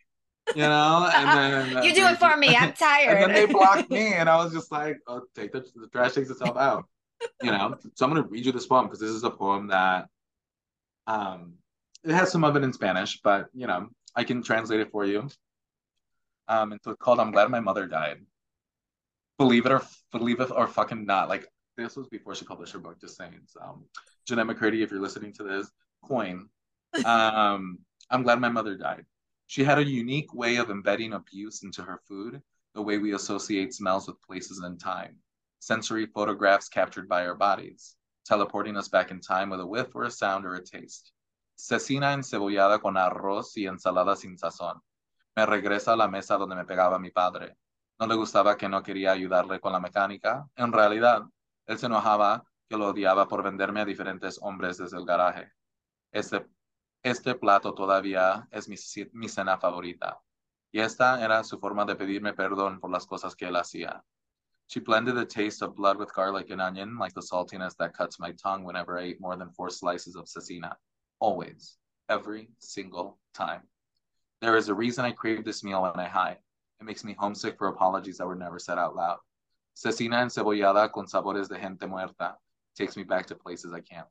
you know? And then you do it for me. I'm tired. And then they blocked me. And I was just like, oh, take the, the trash takes itself out, you know? So I'm going to read you this poem because this is a poem that, um, it has some of it in Spanish, but, you know, I can translate it for you. Um, and so it's called I'm Glad My Mother Died. Believe it or believe it or fucking not. Like this was before she published her book, just saying. So um, Jennette McCurdy, if you're listening to this, coin. Um, I'm glad my mother died. She had a unique way of embedding abuse into her food, the way we associate smells with places and time. Sensory photographs captured by our bodies, teleporting us back in time with a whiff or a sound or a taste. Cecina encebollada con arroz y ensalada sin sazón. Me regresa a la mesa donde me pegaba mi padre. No le gustaba que no quería ayudarle con la mecánica. En realidad, él se enojaba que lo odiaba por venderme a diferentes hombres desde el garaje. Este, este plato todavía es mi, mi cena favorita. Y esta era su forma de pedirme perdón por las cosas que él hacía. She blended the taste of blood with garlic and onion, like the saltiness that cuts my tongue whenever I ate more than four slices of cecina. Always, every single time. There is a reason I crave this meal when I hide. It makes me homesick for apologies that were never said out loud. Cecina encebollada con sabores de gente muerta takes me back to places I can't.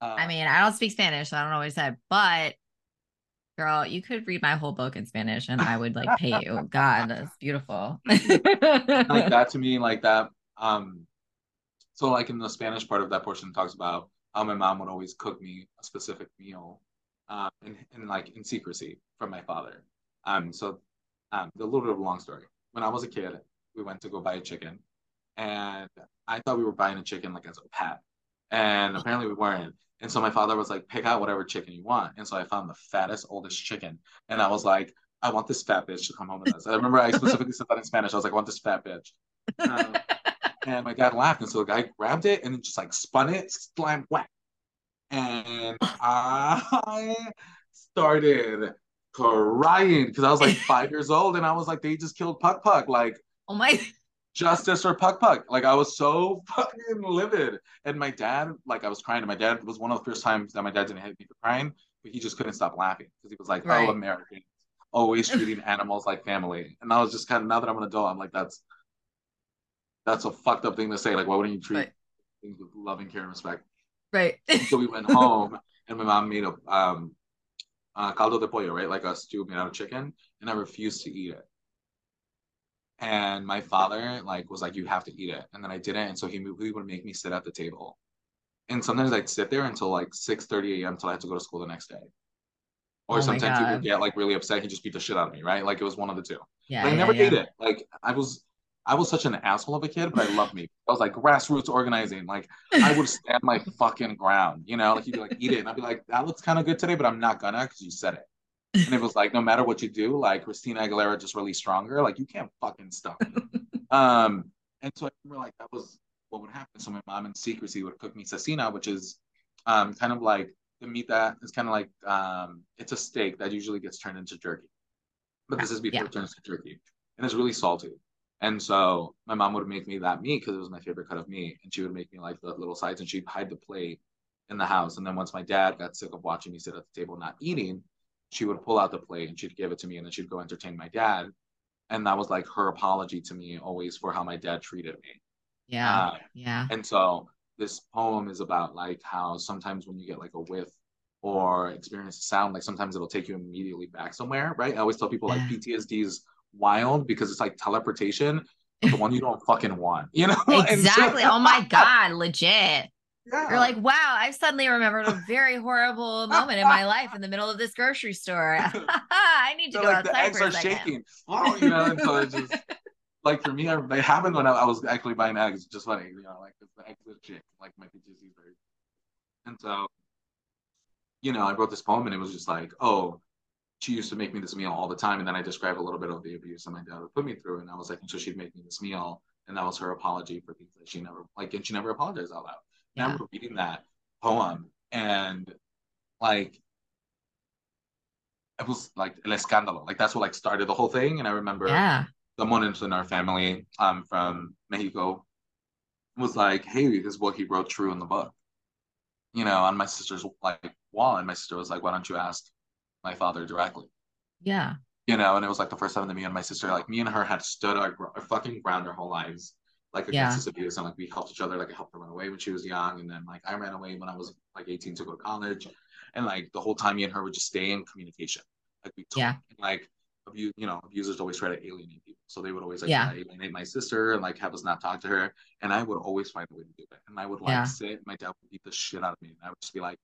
Uh, I mean, I don't speak Spanish, so I don't know what he said, but girl, you could read my whole book in Spanish and I would like pay you. God, that's beautiful. like that to me, like that. Um, so like in the Spanish part of that portion talks about how my mom would always cook me a specific meal, um, in, in like in secrecy from my father. Um, so um, a little bit of a long story. When I was a kid, we went to go buy a chicken, and I thought we were buying a chicken like as a pet, and apparently we weren't. And so my father was like, pick out whatever chicken you want. And so I found the fattest, oldest chicken, and I was like, I want this fat bitch to come home with us. I remember I specifically said that in Spanish. I was like, I want this fat bitch. Um, and my dad laughed, and so the guy grabbed it and just like spun it, slam whack. And I started crying because I was like five years old, and I was like, they just killed Puck Puck, like oh my justice for Puck Puck. Like I was so fucking livid. And my dad, like I was crying, and my dad was one of the first times that my dad didn't hit me for crying, but he just couldn't stop laughing because he was like, Right. oh, Americans always treating animals like family. And I was just kind of now that I'm an adult, I'm like, that's that's a fucked up thing to say. Like, why wouldn't you treat Right. things with loving care and respect? right. So we went home, and my mom made a um, uh, caldo de pollo, right, like a stew made out of chicken, and I refused to eat it. And my father like was like, "You have to eat it," and then I didn't, and so he, he would make me sit at the table, and sometimes I'd sit there until like six thirty a.m. until I had to go to school the next day. Or Oh sometimes he would get like really upset. He just beat the shit out of me, right? Like it was one of the two. Yeah. But I yeah, never yeah. ate it. Like I was, I was such an asshole of a kid, but I loved me. I was like grassroots organizing. Like I would stand my fucking ground, you know. Like you'd be like, "Eat it," and I'd be like, "That looks kind of good today, but I'm not gonna because you said it." And it was like, no matter what you do, like Christina Aguilera just really stronger. Like you can't fucking stop me. um, and so I remember like that was what would happen. So my mom in secrecy would cook me cecina, which is um kind of like the meat that is kind of like um it's a steak that usually gets turned into jerky, but this is before Yeah. it turns to jerky, and it's really salty. And so my mom would make me that meat because it was my favorite cut of meat, and she would make me like the little sides, and she'd hide the plate in the house. And then once my dad got sick of watching me sit at the table not eating, she would pull out the plate and she'd give it to me and then she'd go entertain my dad. And that was like her apology to me always for how my dad treated me. Yeah. Uh, yeah. And so this poem is about like how sometimes when you get like a whiff or experience a sound, like sometimes it'll take you immediately back somewhere, right? I always tell people yeah. like PTSD is wild because it's like teleportation, the one you don't fucking want, you know? Exactly. So- oh my God, legit. Yeah. You're like, wow, I've suddenly remembered a very horrible moment in my life in the middle of this grocery store. I need to so go like outside. The eggs are shaking. Oh, you know, so just like for me, I, they happened when I, I, was actually buying eggs. Just funny, you know, like the eggs are shake, like my PTSD very. And so, you know, I wrote this poem and it was just like, oh, she used to make me this meal all the time. And then I described a little bit of the abuse that my dad would put me through. And I was like, so she'd make me this meal. And that was her apology for things that she never like, and she never apologized out loud. Yeah. I remember reading that poem and like it was like el escándalo. Like that's what like started the whole thing. And I remember yeah. someone in our family um from Mexico was like, Hey, this is what he wrote true in the book. You know, on my sister's like wall. And my sister was like, Why don't you ask my father directly? Yeah. You know, and it was like the first time that me and my sister, like me and her had stood our, our fucking ground our whole lives like against yeah. this abuse and like we helped each other like i helped her run away when she was young and then like i ran away when i was like 18 to go to college and like the whole time me and her would just stay in communication like we talk, yeah like abuse you know abusers always try to alienate people so they would always like yeah. alienate my sister and like have us not talk to her and i would always find a way to do it and i would like yeah. sit my dad would beat the shit out of me and i would just be like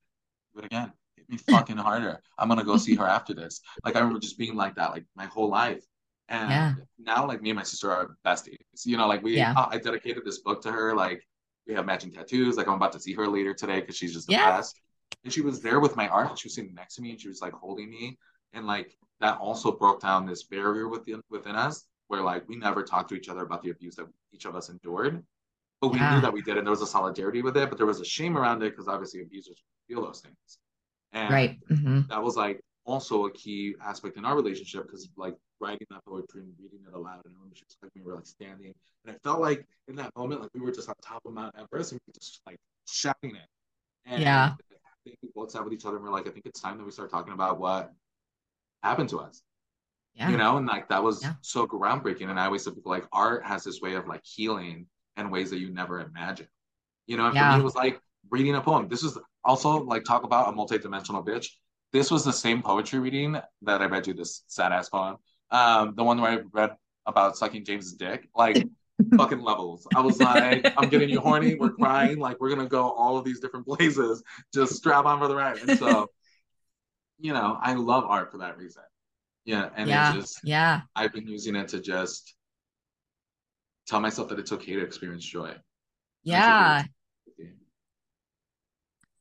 do it again hit me fucking harder i'm gonna go see her after this like i remember just being like that like my whole life and yeah. now, like me and my sister are besties. You know, like we, yeah. I dedicated this book to her. Like we have matching tattoos. Like I'm about to see her later today because she's just the yeah. best. And she was there with my art. She was sitting next to me and she was like holding me. And like that also broke down this barrier within within us where like we never talked to each other about the abuse that each of us endured. But we yeah. knew that we did, and there was a solidarity with it, but there was a shame around it because obviously abusers feel those things. And right. Mm-hmm. that was like also a key aspect in our relationship because like writing that poetry and reading it aloud and she was like we were like standing and I felt like in that moment like we were just on top of Mount Everest and we were just like shouting it. And yeah. I think we both sat with each other and we're like, I think it's time that we start talking about what happened to us. Yeah. You know, and like that was yeah. so groundbreaking. And I always said like art has this way of like healing in ways that you never imagined. You know, and yeah. for me it was like reading a poem. This is also like talk about a multi-dimensional bitch this was the same poetry reading that I read you this sad ass poem. Um, the one where I read about sucking James's dick, like fucking levels. I was like, I'm getting you horny. We're crying. Like we're gonna go all of these different places. Just strap on for the ride. And so, you know, I love art for that reason. Yeah, and yeah, just yeah, I've been using it to just tell myself that it's okay to experience joy. Yeah.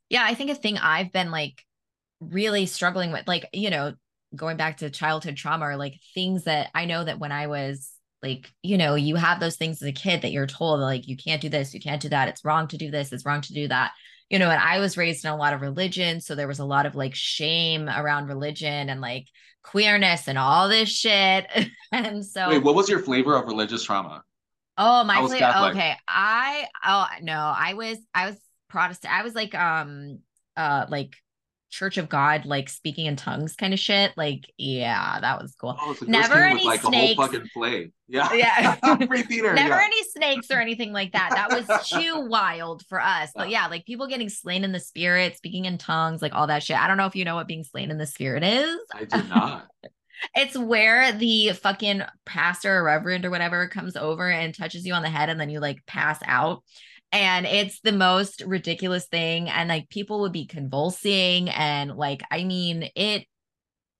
Yeah, I think a thing I've been like really struggling with like you know going back to childhood trauma or like things that i know that when i was like you know you have those things as a kid that you're told like you can't do this you can't do that it's wrong to do this it's wrong to do that. You know and i was raised in a lot of religion so there was a lot of like shame around religion and like queerness and all this shit. And so wait what was your flavor of religious trauma? Oh my flavor okay i oh no i was i was protestant i was like um uh like Church of God, like speaking in tongues kind of shit. Like, yeah, that was cool. Oh, so Never any like snakes. fucking play. Yeah. Yeah. Free theater, Never yeah. any snakes or anything like that. That was too wild for us. But yeah, like people getting slain in the spirit, speaking in tongues, like all that shit. I don't know if you know what being slain in the spirit is. I do not. It's where the fucking pastor or reverend or whatever comes over and touches you on the head and then you like pass out and it's the most ridiculous thing and like people would be convulsing and like i mean it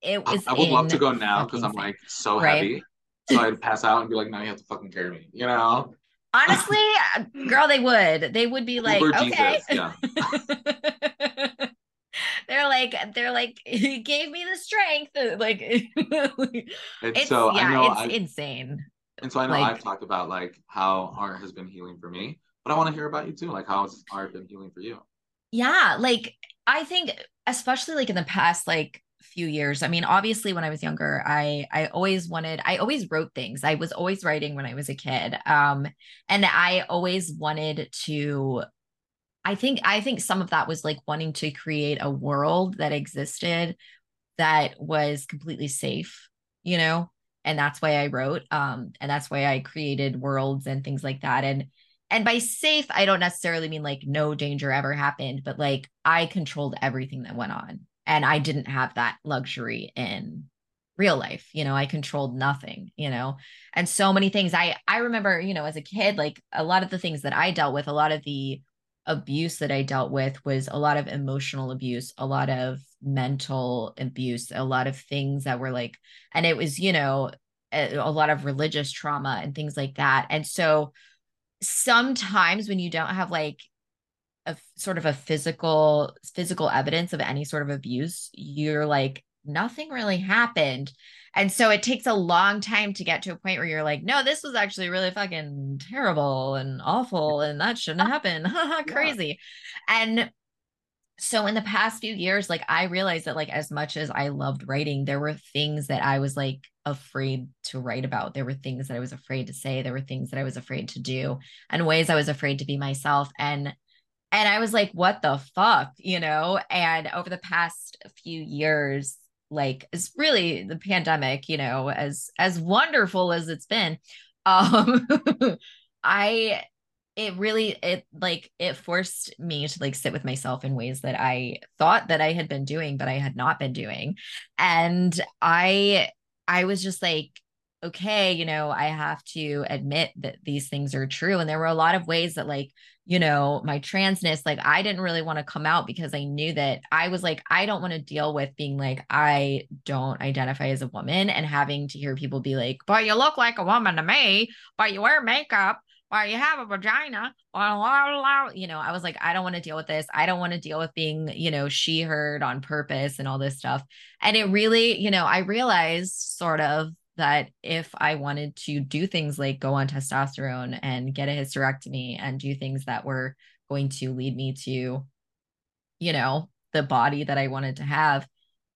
it was i, would love to go now because i'm like so right? heavy so i'd pass out and be like now you have to fucking carry me you know? Honestly uh, girl they would. They would be like Uber okay. Jesus, yeah. they're like they're like he gave me the strength like it's so yeah it's I, insane. and so i know like, i've talked about like how art has been healing for me but I want to hear about you too. Like, how's art been healing for you? Yeah, like I think, especially like in the past, like few years i mean obviously when i was younger i i always wanted i always wrote things i was always writing when i was a kid um and i always wanted to i think i think some of that was like wanting to create a world that existed that was completely safe, you know, and that's why I wrote. Um, and that's why I created worlds and things like that. And and by safe, I don't necessarily mean like no danger ever happened, but like I controlled everything that went on. And I didn't have that luxury in real life. You know, I controlled nothing, you know, and so many things. I I remember, you know, as a kid, like a lot of the things that I dealt with, a lot of the abuse that I dealt with was a lot of emotional abuse, a lot of mental abuse, a lot of things that were like, and it was, you know, a, a lot of religious trauma and things like that. And so sometimes when you don't have like a sort of a physical physical evidence of any sort of abuse, you're like nothing really happened. And so it takes a long time to get to a point where you're like, no, this was actually really fucking terrible and awful and that shouldn't happen. Crazy. Yeah. And so in the past few years, like I realized that like as much as I loved writing, there were things that I was like afraid to write about. There were things that I was afraid to say. There were things that I was afraid to do and ways I was afraid to be myself. And and I was like, what the fuck, you know? And over the past few years, like it's really the pandemic you know as as wonderful as it's been um i it really it like it forced me to like sit with myself in ways that i thought that i had been doing but i had not been doing. And i i was just like okay you know i have to admit that these things are true. And there were a lot of ways that like you know, my transness, like I didn't really want to come out because I knew that I was like, I don't want to deal with being like, I don't identify as a woman and having to hear people be like, but you look like a woman to me, but you wear makeup, but you have a vagina. You know, I was like, I don't want to deal with this. I don't want to deal with being, you know, she heard on purpose and all this stuff. And it really, you know, I realized sort of that if I wanted to do things like go on testosterone and get a hysterectomy and do things that were going to lead me to, you know, the body that I wanted to have,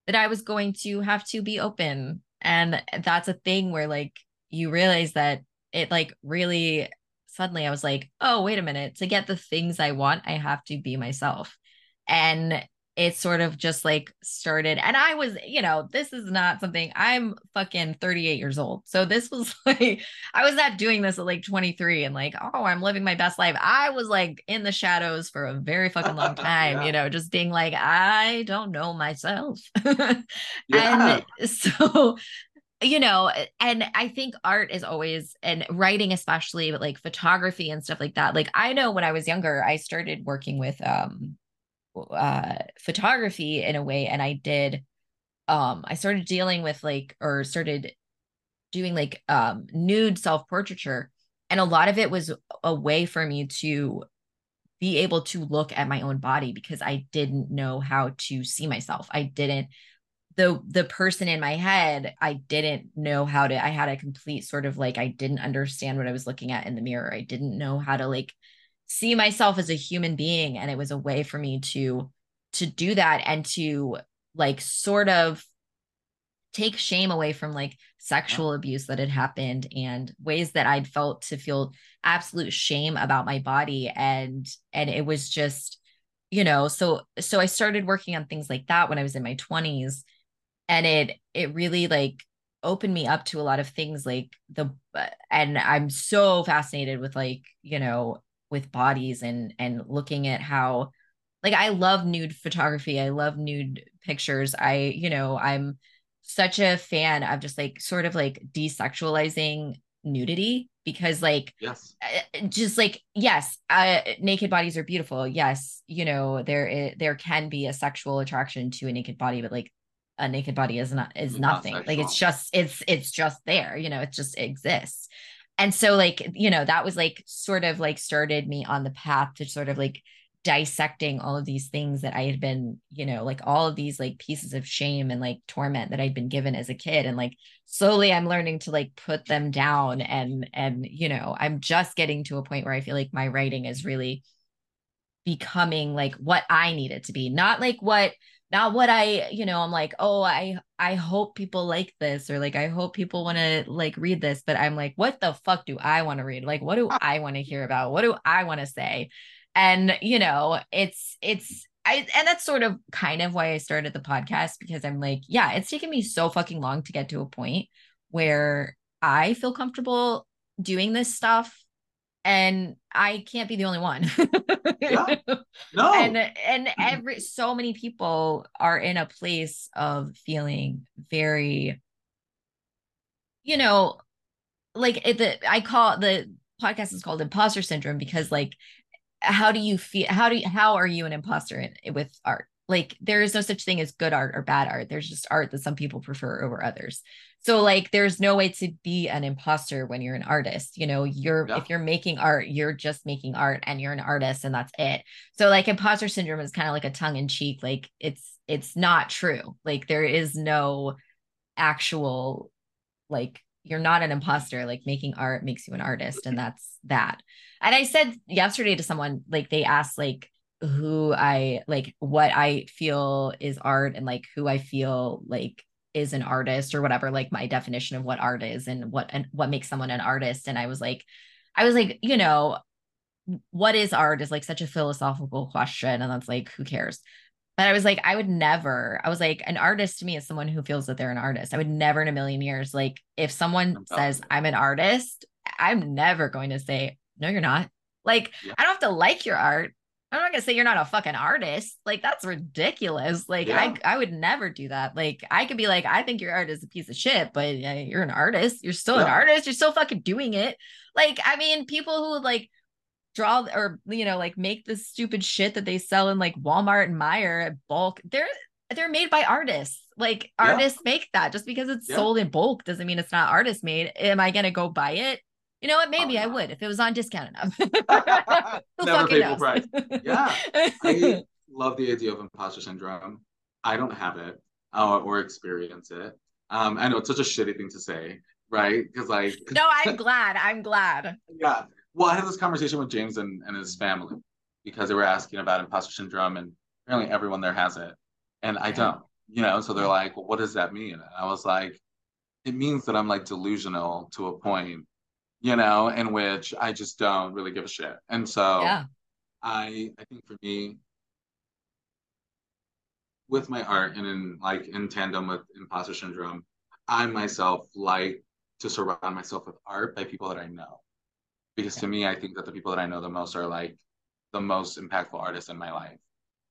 that I was going to have to be open. And that's a thing where like you realize that it like really suddenly I was like, oh, wait a minute, to get the things I want, I have to be myself. And it sort of just like started and i was you know this is not something i'm fucking 38 years old so this was like i was not doing this at like 23 and like oh i'm living my best life i was like in the shadows for a very fucking long time yeah. you know just being like i don't know myself yeah. and so you know and i think art is always and writing especially but like photography and stuff like that. Like i know when i was younger i started working with um uh photography in a way and i did um i started dealing with like or started doing like um nude self-portraiture and a lot of it was a way for me to be able to look at my own body because i didn't know how to see myself. I didn't the the person in my head i didn't know how to i had a complete sort of like i didn't understand what i was looking at in the mirror. I didn't know how to like see myself as a human being and it was a way for me to to do that and to like sort of take shame away from like sexual abuse that had happened and ways that I'd felt to feel absolute shame about my body. And and it was just you know so so I started working on things like that when I was in my 20s and it it really like opened me up to a lot of things like the and I'm so fascinated with like you know with bodies and and looking at how like I love nude photography. I love nude pictures. I, you know, I'm such a fan of just like sort of like desexualizing nudity because like yes uh, just like yes uh, naked bodies are beautiful yes you know there there can be a sexual attraction to a naked body but like a naked body is not is nothing. Like it's just it's it's just there you know it just exists. And so like you know that was like sort of like started me on the path to sort of like dissecting all of these things that I had been, you know, like all of these like pieces of shame and like torment that I'd been given as a kid. And like slowly I'm learning to like put them down and and you know, I'm just getting to a point where I feel like my writing is really becoming like what I need it to be, not like what not what I, you know, I'm like, oh, I I hope people like this or like I hope people want to like read this, but I'm like, what the fuck do I want to read? Like, what do ah. I want to hear about? What do I want to say? And you know, it's it's I and that's sort of kind of why I started the podcast because I'm like, yeah, it's taken me so fucking long to get to a point where I feel comfortable doing this stuff and I can't be the only one. yeah. No. And and every so many people are in a place of feeling very you know like it, the I call the podcast is called imposter syndrome because like how do you feel how do you, how are you an imposter in, with art like there is no such thing as good art or bad art there's just art that some people prefer over others so like there's no way to be an imposter when you're an artist you know you're yeah. if you're making art you're just making art and you're an artist and that's it. So like imposter syndrome is kind of like a tongue in cheek like it's it's not true. Like there is no actual like you're not an imposter. Like making art makes you an artist and that's that. And i said yesterday to someone like they asked like who i like what i feel is art and like who i feel like is an artist or whatever like my definition of what art is and what and what makes someone an artist and i was like i was like you know what is art is like such a philosophical question and that's like who cares but I was like, I would never, I was like, an artist to me is someone who feels that they're an artist. I would never in a million years, like, if someone oh, says I'm an artist, I'm never going to say, no, you're not. Like, yeah. I don't have to like your art. I'm not gonna say you're not a fucking artist. Like that's ridiculous. Like yeah. I I would never do that. Like I could be like, I think your art is a piece of shit, but uh, you're an artist. You're still yeah. an artist. You're still fucking doing it. Like I mean, people who like draw or you know like make the stupid shit that they sell in like Walmart and Meijer at bulk. They're they're made by artists. Like yeah. artists make that. Just because it's yeah. sold in bulk doesn't mean it's not artist made. Am I gonna go buy it? You know what? Maybe oh, I would if it was on discount enough. Never pay full price. Yeah, I love the idea of imposter syndrome. I don't have it uh, or experience it. Um, I know it's such a shitty thing to say, right? Because like, no, I'm glad. I'm glad. Yeah, well, I had this conversation with James and, and his family because they were asking about imposter syndrome, and apparently everyone there has it, and I don't. You know, so they're like, well, "What does that mean?" And I was like, "It means that I'm like delusional to a point, you know, in which I just don't really give a shit." And so, yeah. I I think for me, with my art and in like in tandem with imposter syndrome, I myself like to surround myself with art by people that I know because to me, I think that the people that I know the most are like the most impactful artists in my life.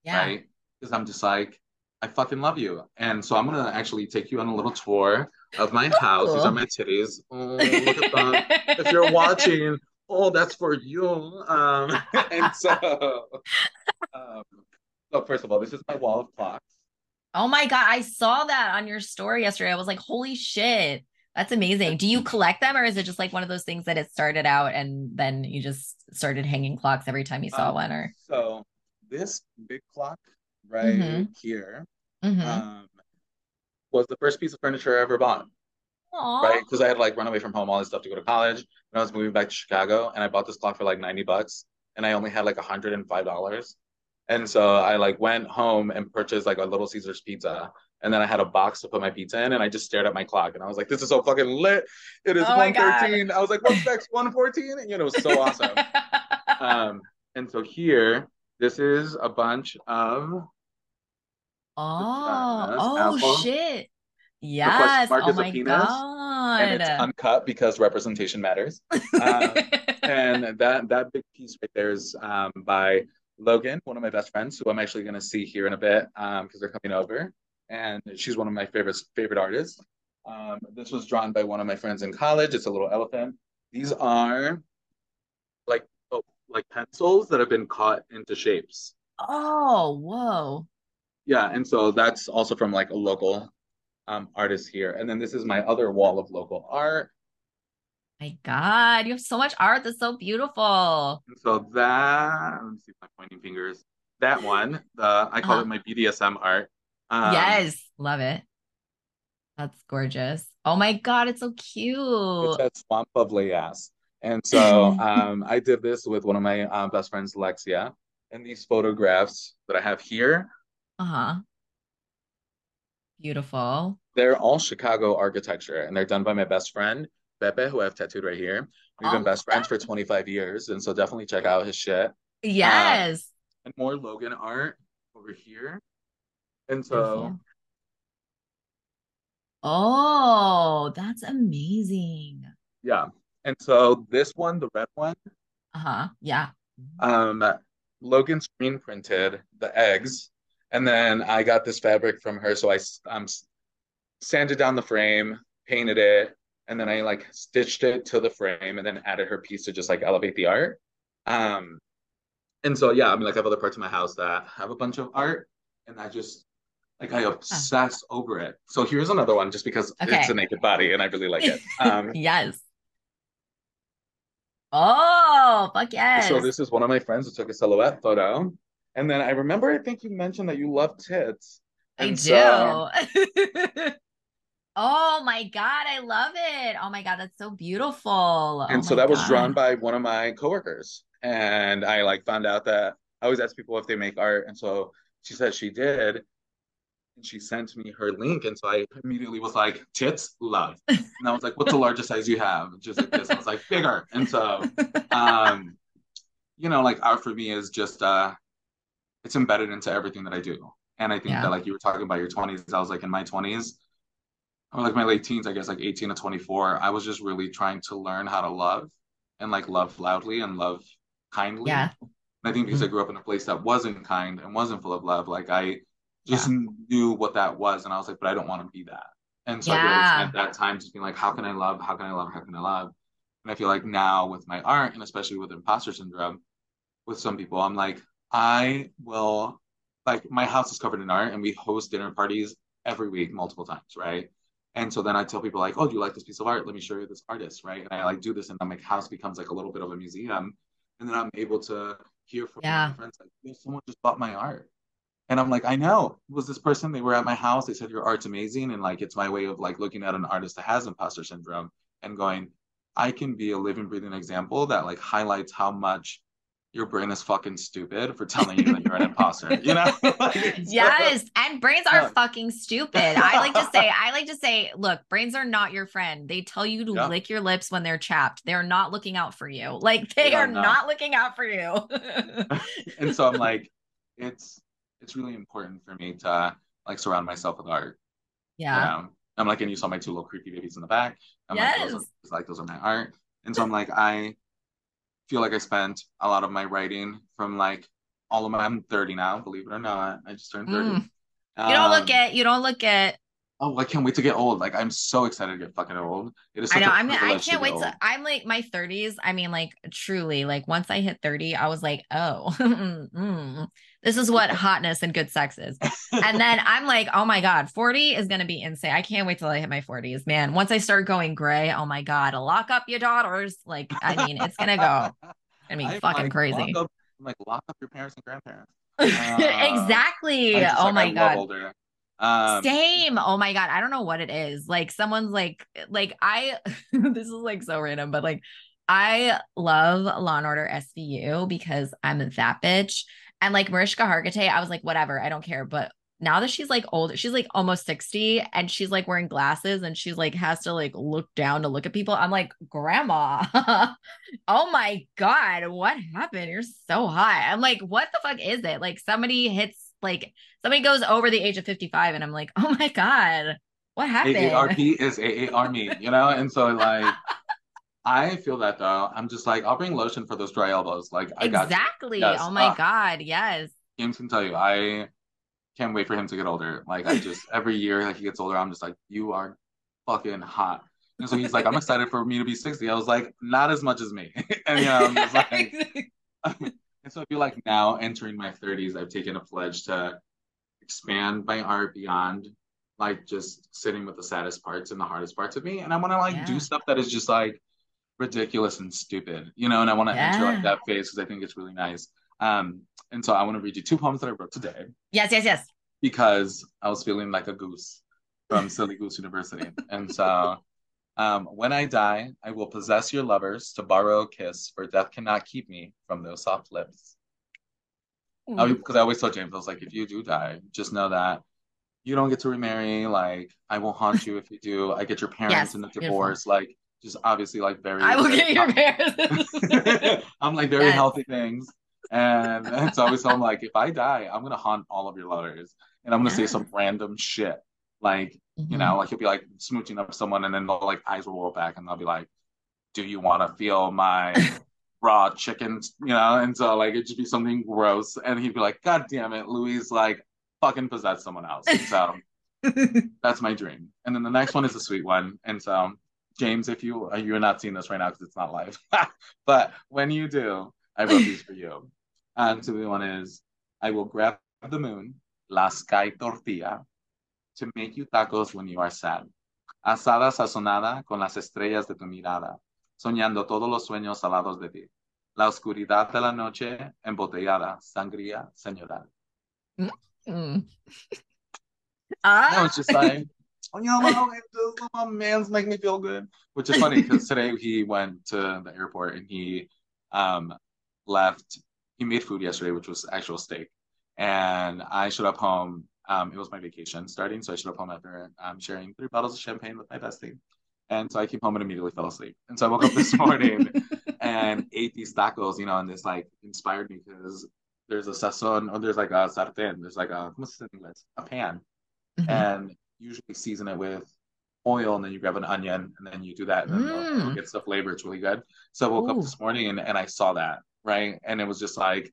Yeah. Right. Because I'm just like, I fucking love you. And so I'm gonna actually take you on a little tour of my house. Cool. These are my titties. Oh, look at them. if you're watching, oh, that's for you. Um, and so um, so first of all, this is my wall of clocks. Oh my god, I saw that on your story yesterday. I was like, holy shit. That's amazing. Do you collect them or is it just like one of those things that it started out and then you just started hanging clocks every time you saw um, one or so this big clock right mm-hmm. here mm-hmm. um, was the first piece of furniture I ever bought. Aww. Right? Because I had like run away from home, all this stuff to go to college. And I was moving back to Chicago and I bought this clock for like 90 bucks and I only had like $105. And so I like went home and purchased like a Little Caesars pizza and then I had a box to put my pizza in, and I just stared at my clock, and I was like, "This is so fucking lit! It is oh 113." I was like, "What's next? 114?" And you know, it was so awesome. um, and so here, this is a bunch of. Oh, oh shit! Yes. oh my penis, god! And it's uncut because representation matters. Um, and that that big piece right there is um, by Logan, one of my best friends, who I'm actually going to see here in a bit because um, they're coming over and she's one of my favorite favorite artists. Um, this was drawn by one of my friends in college. It's a little elephant. These are like oh, like pencils that have been cut into shapes. Oh, whoa. Yeah, and so that's also from like a local um, artist here. And then this is my other wall of local art. My God, you have so much art that's so beautiful. And so that let me see my pointing fingers. That one, the I call uh-huh. it my BDSM art. Um, yes, love it. That's gorgeous. Oh my god, it's so cute. It's a swamp lovely ass. And so um, I did this with one of my uh, best friends, Lexia. And these photographs that I have here. Uh huh. Beautiful. They're all Chicago architecture, and they're done by my best friend, Pepe, who I have tattooed right here. We've oh, been best friends for 25 years, and so definitely check out his shit. Yes. Um, and more Logan art. over here. And so Oh, that's amazing. Yeah. And so this one, the red one, uh-huh. Yeah. Um, Logan screen printed the eggs, and then I got this fabric from her. So I um sanded down the frame, painted it, and then I like stitched it to the frame, and then added her piece to just like elevate the art. Um, and so yeah, I mean, like I have other parts of my house that have a bunch of art, and I just like I obsess oh. over it. So here's another one, just because okay. it's a naked body and I really like it. Um, yes. Oh, fuck yes. So this is one of my friends who took a silhouette photo. And then I remember, I think you mentioned that you love tits. I do. Oh my God, I love it. Oh my God, that's so beautiful. And oh so that God. was drawn by one of my coworkers. And I like found out that I always ask people if they make art. And so she said she did and she sent me her link. And so I immediately was like, tits, love. And I was like, what's the largest size you have? Just like this. I was like, bigger. And so, um, you know, like art for me is just, uh, it's embedded into everything that I do. And I think yeah. that like you were talking about your 20s, I was like in my 20s, or like my late teens, I guess like 18 to 24, I was just really trying to learn how to love and like love loudly and love kindly. Yeah. And I think because mm-hmm. I grew up in a place that wasn't kind and wasn't full of love, like I just yeah. knew what that was. And I was like, but I don't want to be that. And so yeah. I really spent that time just being like, how can I love? How can I love? How can I love? And I feel like now with my art and especially with imposter syndrome, with some people, I'm like, I will like my house is covered in art and we host dinner parties every week, multiple times, right? And so then I tell people like, oh, do you like this piece of art? Let me show you this artist, right? And I like do this and then my house becomes like a little bit of a museum. And then I'm able to hear from yeah. my friends like, someone just bought my art. And I'm like, I know. It was this person? They were at my house. They said your art's amazing, and like it's my way of like looking at an artist that has imposter syndrome and going, I can be a living, breathing example that like highlights how much your brain is fucking stupid for telling you that you're an imposter. You know? yes, and brains are um, fucking stupid. I like to say, I like to say, look, brains are not your friend. They tell you to yeah. lick your lips when they're chapped. They're not looking out for you. Like they, they are, are not. not looking out for you. and so I'm like, it's it's really important for me to like surround myself with art. Yeah. You know? I'm like, and you saw my two little creepy babies in the back. I'm yes. like, those are, like those are my art. And so I'm like, I feel like I spent a lot of my writing from like all of my. I'm 30 now, believe it or not. I just turned 30. Mm. You don't look it. You don't look it oh, I can't wait to get old. Like I'm so excited to get fucking old. It is. I know. I'm. I can't wait old. to. I'm like my 30s. I mean, like truly, like once I hit 30, I was like, oh, mm, this is what hotness and good sex is. and then I'm like, oh my god, 40 is gonna be insane. I can't wait till I hit my 40s, man. Once I start going gray, oh my god, lock up your daughters. Like, I mean, it's gonna go. It's gonna I'm fucking like, crazy. Up, like lock up your parents and grandparents. Uh, exactly. oh like, my I god. Um, Same. Oh my god, I don't know what it is. Like someone's like, like I. this is like so random, but like I love Law and Order SVU because I'm that bitch. And like Mariska Hargitay, I was like, whatever, I don't care. But now that she's like old, she's like almost 60 and she's like wearing glasses and she's like has to like look down to look at people. I'm like, Grandma, oh my God, what happened? You're so hot. I'm like, what the fuck is it? Like somebody hits like somebody goes over the age of 55 and I'm like, oh my God, what happened? AARP is AAR me, you know? And so like I feel that though. I'm just like, I'll bring lotion for those dry elbows. Like I got exactly. Yes. Oh my uh, God. Yes. James can tell you, I can't wait for him to get older. Like I just every year like he gets older, I'm just like, you are fucking hot. And so he's like, I'm excited for me to be 60. I was like, not as much as me. and you know, I'm just like And so I feel like now entering my 30s, I've taken a pledge to expand my art beyond like just sitting with the saddest parts and the hardest parts of me. And I want to like yeah. do stuff that is just like ridiculous and stupid, you know, and I want to yeah. enter like that phase because I think it's really nice. Um, and so I want to read you two poems that I wrote today. Yes, yes, yes. Because I was feeling like a goose from Silly Goose University. and so um, when I die, I will possess your lovers to borrow a kiss, for death cannot keep me from those soft lips. Because mm-hmm. I, I always told James, I was like, if you do die, just know that you don't get to remarry. Like, I will haunt you if you do. I get your parents yes, in a divorce. Beautiful. Like, just obviously, like, very. I will get your parents. I'm like, very yes. healthy things. And, and so I always tell him like, if I die, I'm gonna haunt all of your lovers, and I'm gonna say some random shit, like mm-hmm. you know, like he'll be like smooching up someone, and then they'll like eyes will roll back, and they'll be like, "Do you want to feel my raw chicken?" You know, and so like it'd just be something gross, and he'd be like, "God damn it, Luis, like fucking possess someone else." And so that's my dream. And then the next one is a sweet one, and so James, if you you're not seeing this right now because it's not live, but when you do, I wrote these for you. And so the one is, I will grab the moon, la sky tortilla, to make you tacos when you are sad. Asada sazonada con las estrellas de tu mirada, soñando todos los sueños salados de ti. La oscuridad de la noche embotellada, sangría señoral. Mm. ah. I was just like, oh, you know, my man's make me feel good. Which is funny because today he went to the airport and he um, left. He made food yesterday, which was actual steak, and I showed up home. Um, it was my vacation starting, so I showed up home after um, sharing three bottles of champagne with my bestie. And so I came home and immediately fell asleep. And so I woke up this morning and ate these tacos, you know, and this like inspired me because there's a sazon or there's like a sartén, there's like a, a pan. Mm-hmm. And usually season it with oil and then you grab an onion and then you do that and then mm. get the flavor. It's really good. So I woke Ooh. up this morning and, and I saw that right? And it was just like,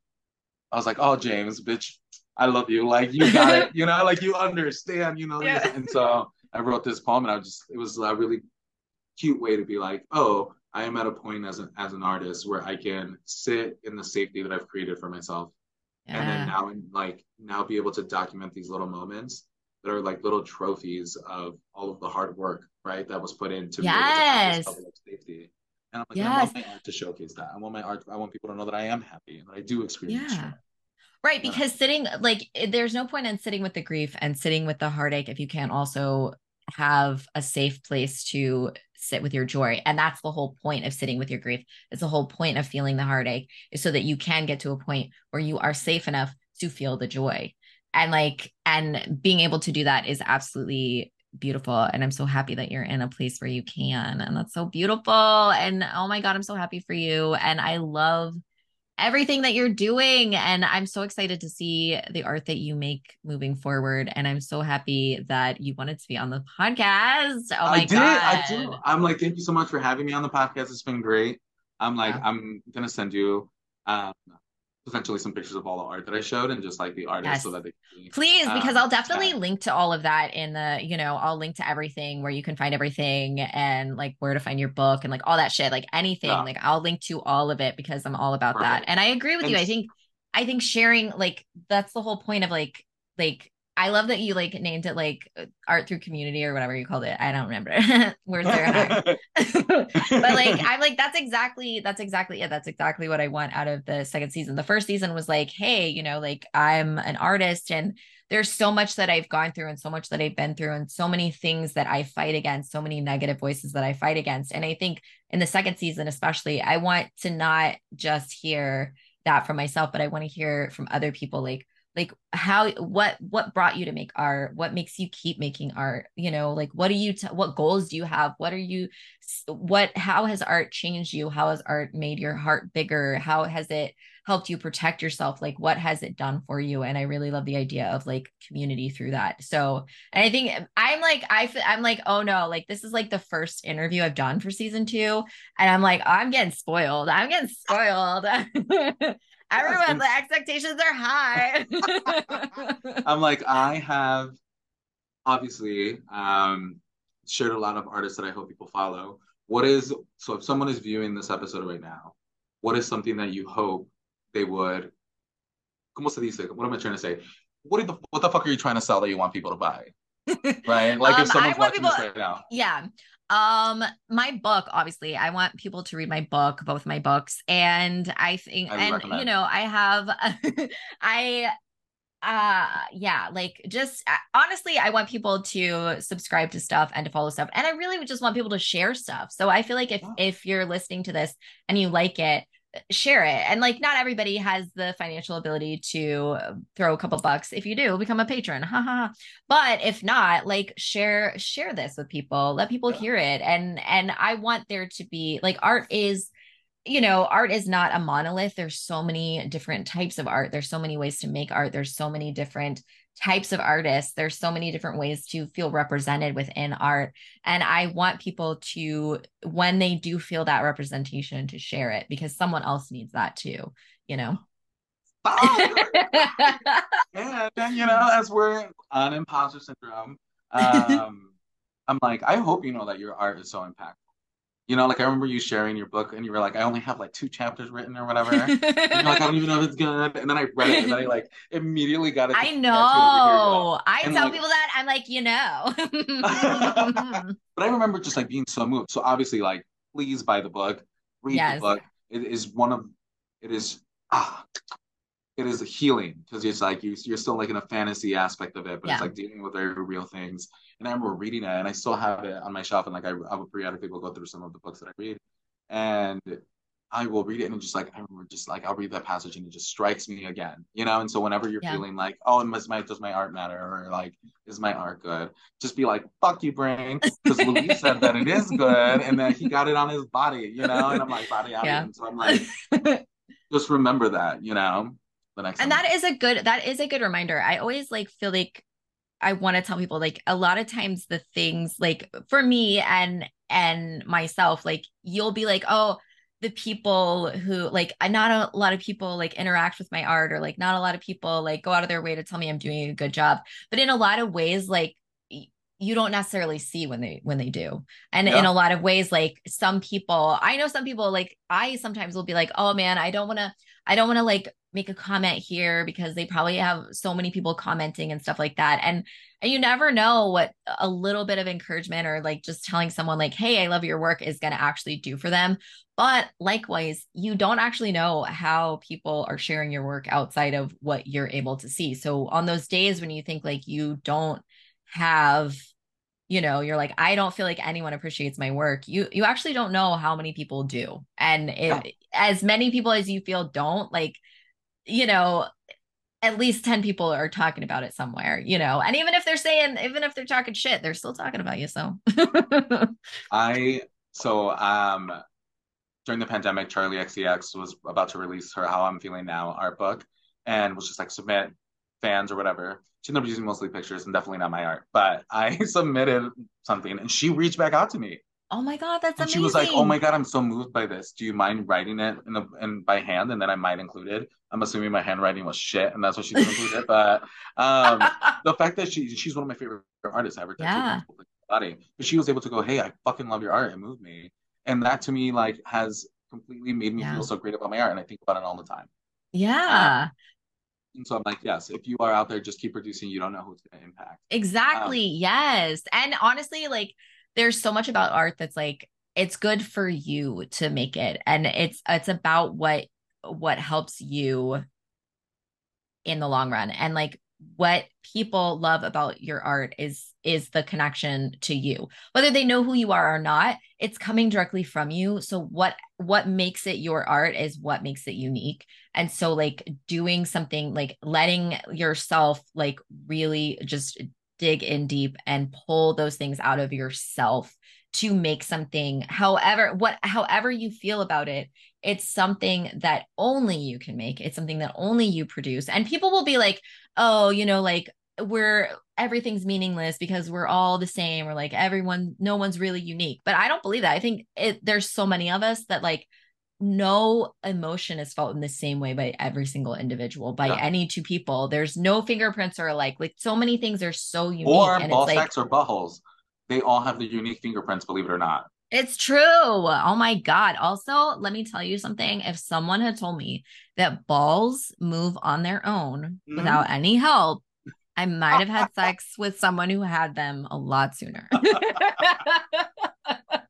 I was like, oh, James, bitch, I love you. Like, you got it, you know, like you understand, you know. Yeah. And so I wrote this poem and I just, it was a really cute way to be like, oh, I am at a point as an, as an artist where I can sit in the safety that I've created for myself. Yeah. And then now, and like, now be able to document these little moments that are like little trophies of all of the hard work, right? That was put into yes. safety. And I'm like, yes. I want my art to showcase that. I want my art, I want people to know that I am happy and that I do experience yeah. Right. Because sitting like eh, there's no point in sitting with the grief and sitting with the heartache if you can't also have a safe place to sit with your joy. And that's the whole point of sitting with your grief. It's the whole point of feeling the heartache is so that you can get to a point where you are safe enough to feel the joy. And like, and being able to do that is absolutely beautiful and i'm so happy that you're in a place where you can and that's so beautiful and oh my god i'm so happy for you and i love everything that you're doing. And i'm so excited to see the art that you make moving forward. And i'm so happy that you wanted to be on the podcast. Oh my I did, god i do. I'm like thank you so much for having me on the podcast. It's been great. I'm like yeah. i'm gonna send you um, potentially some pictures of all the art that I showed and just like the artists yes. so that they can, please because um, I'll definitely link to all of that in the you know I'll link to everything where you can find everything and like where to find your book and like all that shit like anything yeah. like I'll link to all of it because I'm all about Perfect. that and I agree with Thanks. you I think I think sharing like that's the whole point of like like I love that you like named it like uh, art through community or whatever you called it. I don't remember. Words are hard. but like I'm like that's exactly that's exactly yeah, that's exactly what I want out of the second season. The first season was like, hey, you know, like I'm an artist and there's so much that I've gone through and so much that I've been through and so many things that I fight against, so many negative voices that I fight against. And I think in the second season especially, I want to not just hear that from myself, but I want to hear from other people like like how what what brought you to make art? What makes you keep making art? You know like what do you t- what goals do you have? What are you what how has art changed you? How has art made your heart bigger? How has it helped you protect yourself? Like what has it done for you? And i really love the idea of like community through that. So and i think i'm like i i'm like oh no like this is like the first interview i've done for season two and i'm like oh, i'm getting spoiled. I'm getting spoiled Everyone, the expectations are high. I'm like, I have obviously um, shared a lot of artists that I hope people follow. What is so if someone is viewing this episode right now, what is something that you hope they would ¿Cómo se dice? What am I trying to say? What the what the fuck are you trying to sell that you want people to buy? right? Like um, if someone's watching people, this right now. Yeah. Um, my book, obviously, I want people to read my book, both my books, and I think, I and recommend. you know, I have, I, uh, yeah, like just uh, honestly, I want people to subscribe to stuff and to follow stuff, and I really just want people to share stuff. So I feel like if if you're listening to this and you like it, share it. And like not everybody has the financial ability to uh, throw a couple bucks. If you do become a patron. Haha but if not like share share this with people. Let people hear it. And and i want there to be like art is you know, art is not a monolith. There's so many different types of art. There's so many ways to make art. There's so many different types of artists. There's so many different ways to feel represented within art. And I want people to, when they do feel that representation, to share it because someone else needs that too, you know? and then, you know, as we're on imposter syndrome, um, I'm like, I hope you know that your art is so impactful. You know, like I remember you sharing your book and you were like, I only have like two chapters written or whatever. and you're like, I don't even know if it's good. And then I read it and then I like immediately got it. I know. I and tell like, people that I'm like, you know. but I remember just like being so moved. So obviously, like, please buy the book, read yes. the book. It is one of, it is, ah, it is healing because it's like you, you're still like in a fantasy aspect of it, but yeah. it's like dealing with very real things. And I remember reading it, and I still have it on my shelf. And like I, I would periodically go through some of the books that I read, and I will read it, and just like I remember, just like I'll read that passage, and it just strikes me again, you know. And so whenever you're yeah. feeling like, oh, does my does my art matter, or like, is my art good? Just be like, fuck you, brain, because Luis said that it is good, and that he got it on his body, you know. And I'm like, body out, yeah. so I'm like, just remember that, you know the next and that is a good that is a good reminder. I always like feel like i want to tell people like a lot of times the things like for me and and myself like you'll be like oh the people who like not a lot of people like interact with my art or like not a lot of people like go out of their way to tell me i'm doing a good job. But in a lot of ways like you don't necessarily see when they when they do. And yeah. in a lot of ways like some people i know some people like i sometimes will be like oh man i don't want to i don't want to like make a comment here because they probably have so many people commenting and stuff like that. And and you never know what a little bit of encouragement or like just telling someone like hey i love your work is going to actually do for them. But likewise you don't actually know how people are sharing your work outside of what you're able to see. So on those days when you think like you don't have you know you're like i don't feel like anyone appreciates my work you you actually don't know how many people do. And it, yeah. as many people as you feel don't like you know, at least 10 people are talking about it somewhere, you know. And even if they're saying, even if they're talking shit, they're still talking about you. So I so um during the pandemic, Charli XCX was about to release her How I'm Feeling Now art book and was just like submit fans or whatever. She ended up using mostly pictures and definitely not my art. But I submitted something and she reached back out to me Oh my god, that's and amazing. She was like, "Oh my god, I'm so moved by this. Do you mind writing it in the and by hand, and then I might include it." I'm assuming my handwriting was shit, and that's what she's included. but um, the fact that she she's one of my favorite artists ever. Yeah. Body, but she was able to go, "Hey, I fucking love your art. It moved me," and that to me like has completely made me yeah. feel so great about my art, and I think about it all the time. Yeah. Um, and so I'm like, yes, if you are out there, just keep producing. You don't know who it's going to impact. Exactly. Um, yes. And honestly, like there's so much about art that's like it's good for you to make it and it's it's about what what helps you in the long run and like what people love about your art is is the connection to you. Whether they know who you are or not it's coming directly from you so what what makes it your art is what makes it unique and so like doing something like letting yourself like really just dig in deep and pull those things out of yourself to make something however what however you feel about it it's something that only you can make. It's something that only you produce. And people will be like oh you know like we're everything's meaningless because we're all the same or like everyone no one's really unique. But i don't believe that. I think it there's so many of us that like no emotion is felt in the same way by every single individual by yeah. any two people. There's no fingerprints are alike. Like so many things are so unique or and ball sacks like, or buttholes. They all have the unique fingerprints believe it or not. It's true. Oh my god. Also let me tell you something. If someone had told me that balls move on their own mm-hmm. without any help i might have had sex with someone who had them a lot sooner.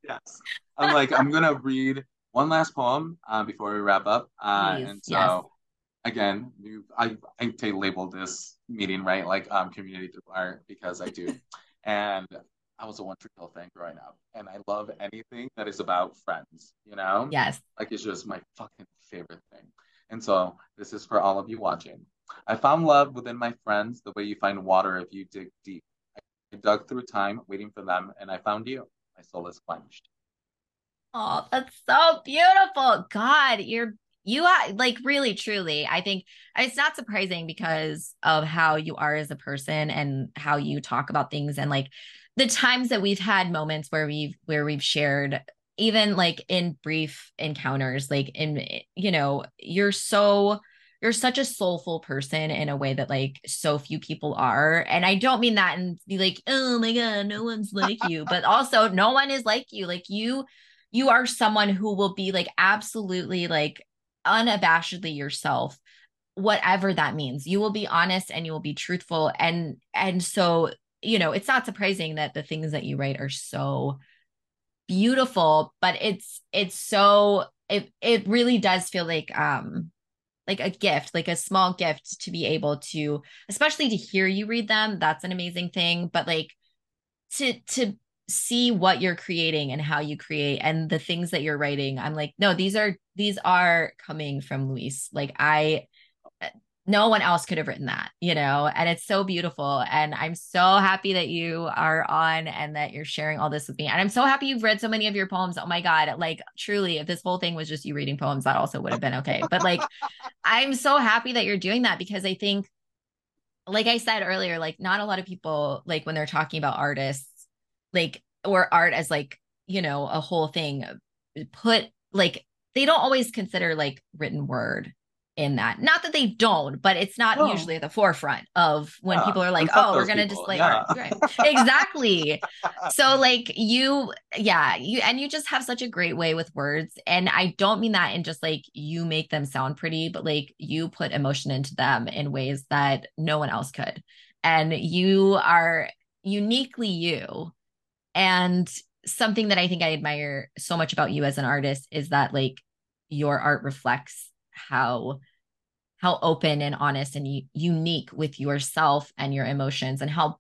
Yes. I'm like i'm gonna read one last poem uh, before we wrap up. Uh, and so, yes. again, you, I, I labeled this meeting, right? Like um, community through art because I do. and I was a One Tree Hill fan growing up. And I love anything that is about friends, you know? Yes. Like it's just my fucking favorite thing. And so, this is for all of you watching. I found love within my friends the way you find water if you dig deep. I dug through time, waiting for them, and I found you. My soul is quenched. Oh, that's so beautiful. God, you're you are like really truly. I think it's not surprising because of how you are as a person and how you talk about things and like the times that we've had moments where we've where we've shared even like in brief encounters like in you know you're so you're such a soulful person in a way that like so few people are and i don't mean that and be like oh my god no one's like you but also no one is like you like you you are someone who will be like absolutely like unabashedly yourself whatever that means. You will be honest and you will be truthful. And and so you know it's not surprising that the things that you write are so beautiful but it's it's so it it really does feel like um like a gift like a small gift to be able to especially to hear you read them. That's an amazing thing. But like to to see what you're creating and how you create and the things that you're writing i'm like no these are these are coming from luis like i no one else could have written that, you know, and it's so beautiful. And I'm so happy that you are on and that you're sharing all this with me. And I'm so happy you've read so many of your poems. Oh my God. Like, truly, if this whole thing was just you reading poems, that also would have been okay. But like, I'm so happy that you're doing that because I think, like I said earlier, like, not a lot of people, like, when they're talking about artists, like, or art as like, you know, a whole thing, put like, they don't always consider like written word in that. Not that they don't, but it's not oh. usually at the forefront of when yeah. people are like, "Oh, we're gonna display yeah. art." Right. exactly. so, like you, yeah, you and you just have such a great way with words, and I don't mean that in just like you make them sound pretty, but like you put emotion into them in ways that no one else could, and you are uniquely you, and something that I think I admire so much about you as an artist is that like your art reflects how how open and honest and u- unique with yourself and your emotions and how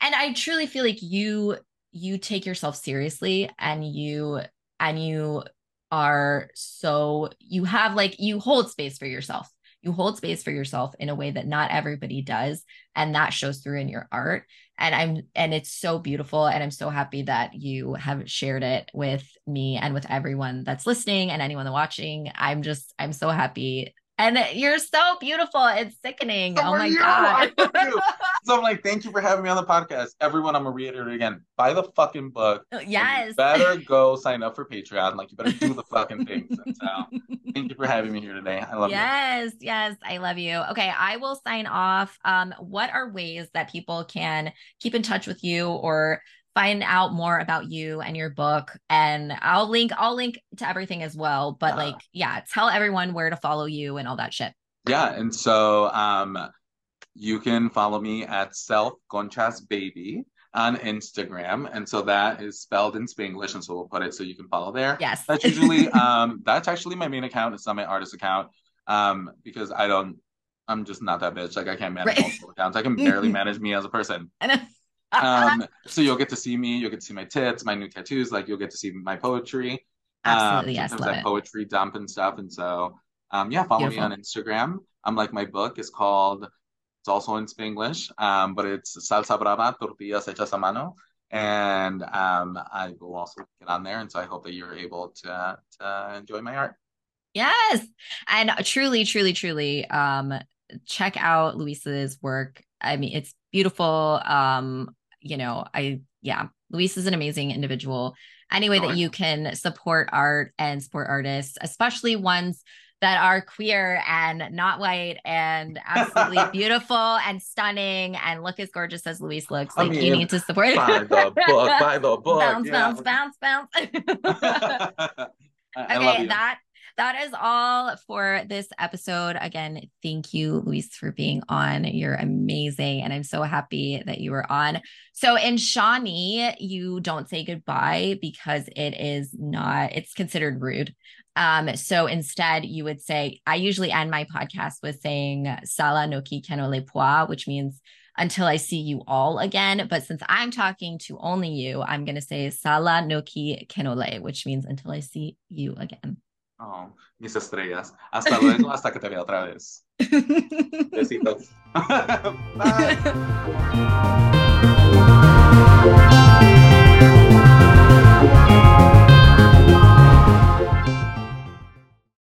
and i truly feel like you you take yourself seriously and you and you are so you have like you hold space for yourself you hold space for yourself in a way that not everybody does and that shows through in your art. And i'm and it's so beautiful and i'm so happy that you have shared it with me and with everyone that's listening and anyone watching. I'm just i'm so happy and you're so beautiful. It's sickening. So oh my god. so I'm like, thank you for having me on the podcast. Everyone, I'm gonna reiterate again. Buy the fucking book. Oh, yes. better go sign up for Patreon. Like you better do the fucking things. And so thank you for having me here today. I love yes, you. Yes, yes, I love you. Okay, I will sign off. Um, what are ways that people can keep in touch with you or find out more about you and your book and i'll link i'll link to everything as well but like yeah tell everyone where to follow you and all that shit. Yeah and so um you can follow me at self conchas baby on instagram and so that is spelled in spanglish and so we'll put it so you can follow there. Yes. That's usually um that's actually my main account. It's not my artist account um because i don't i'm just not that bitch. Like i can't manage right. multiple accounts. I can barely manage me as a person um, so you'll get to see me, you'll get to see my tits, my new tattoos, like you'll get to see my poetry. Absolutely, um, yes. Sometimes I poetry dump and stuff. And so um, yeah, follow Beautiful. me on Instagram. I'm like my book is called it's also in Spanglish, um, but it's Salsa Brava, Tortillas Hechas a Mano. And um, I will also get on there. And so I hope that you're able to, to enjoy my art. Yes. And truly, truly, truly, um, check out Luis's work. I mean, it's beautiful. Um, you know, I, yeah, Luis is an amazing individual. Any way oh, that you can support art and support artists, especially ones that are queer and not white and absolutely beautiful and stunning and look as gorgeous as Luis looks. Like I mean, you need to support buy the book, buy the book. Bounce, yeah. bounce, bounce, bounce. okay, that that is all for this episode. Again, thank you, Luis, for being on. You're amazing. And I'm so happy that you were on. So in Shawnee, you don't say goodbye because it is not, it's considered rude. Um, so instead, you would say, I usually end my podcast with saying Sala no ki kenole poa, which means until I see you all again. But since I'm talking to only you, I'm going to say Sala no ki kenole, which means until I see you again. Oh, mis estrellas. Hasta luego, hasta que te vea otra vez. Besitos. Bye.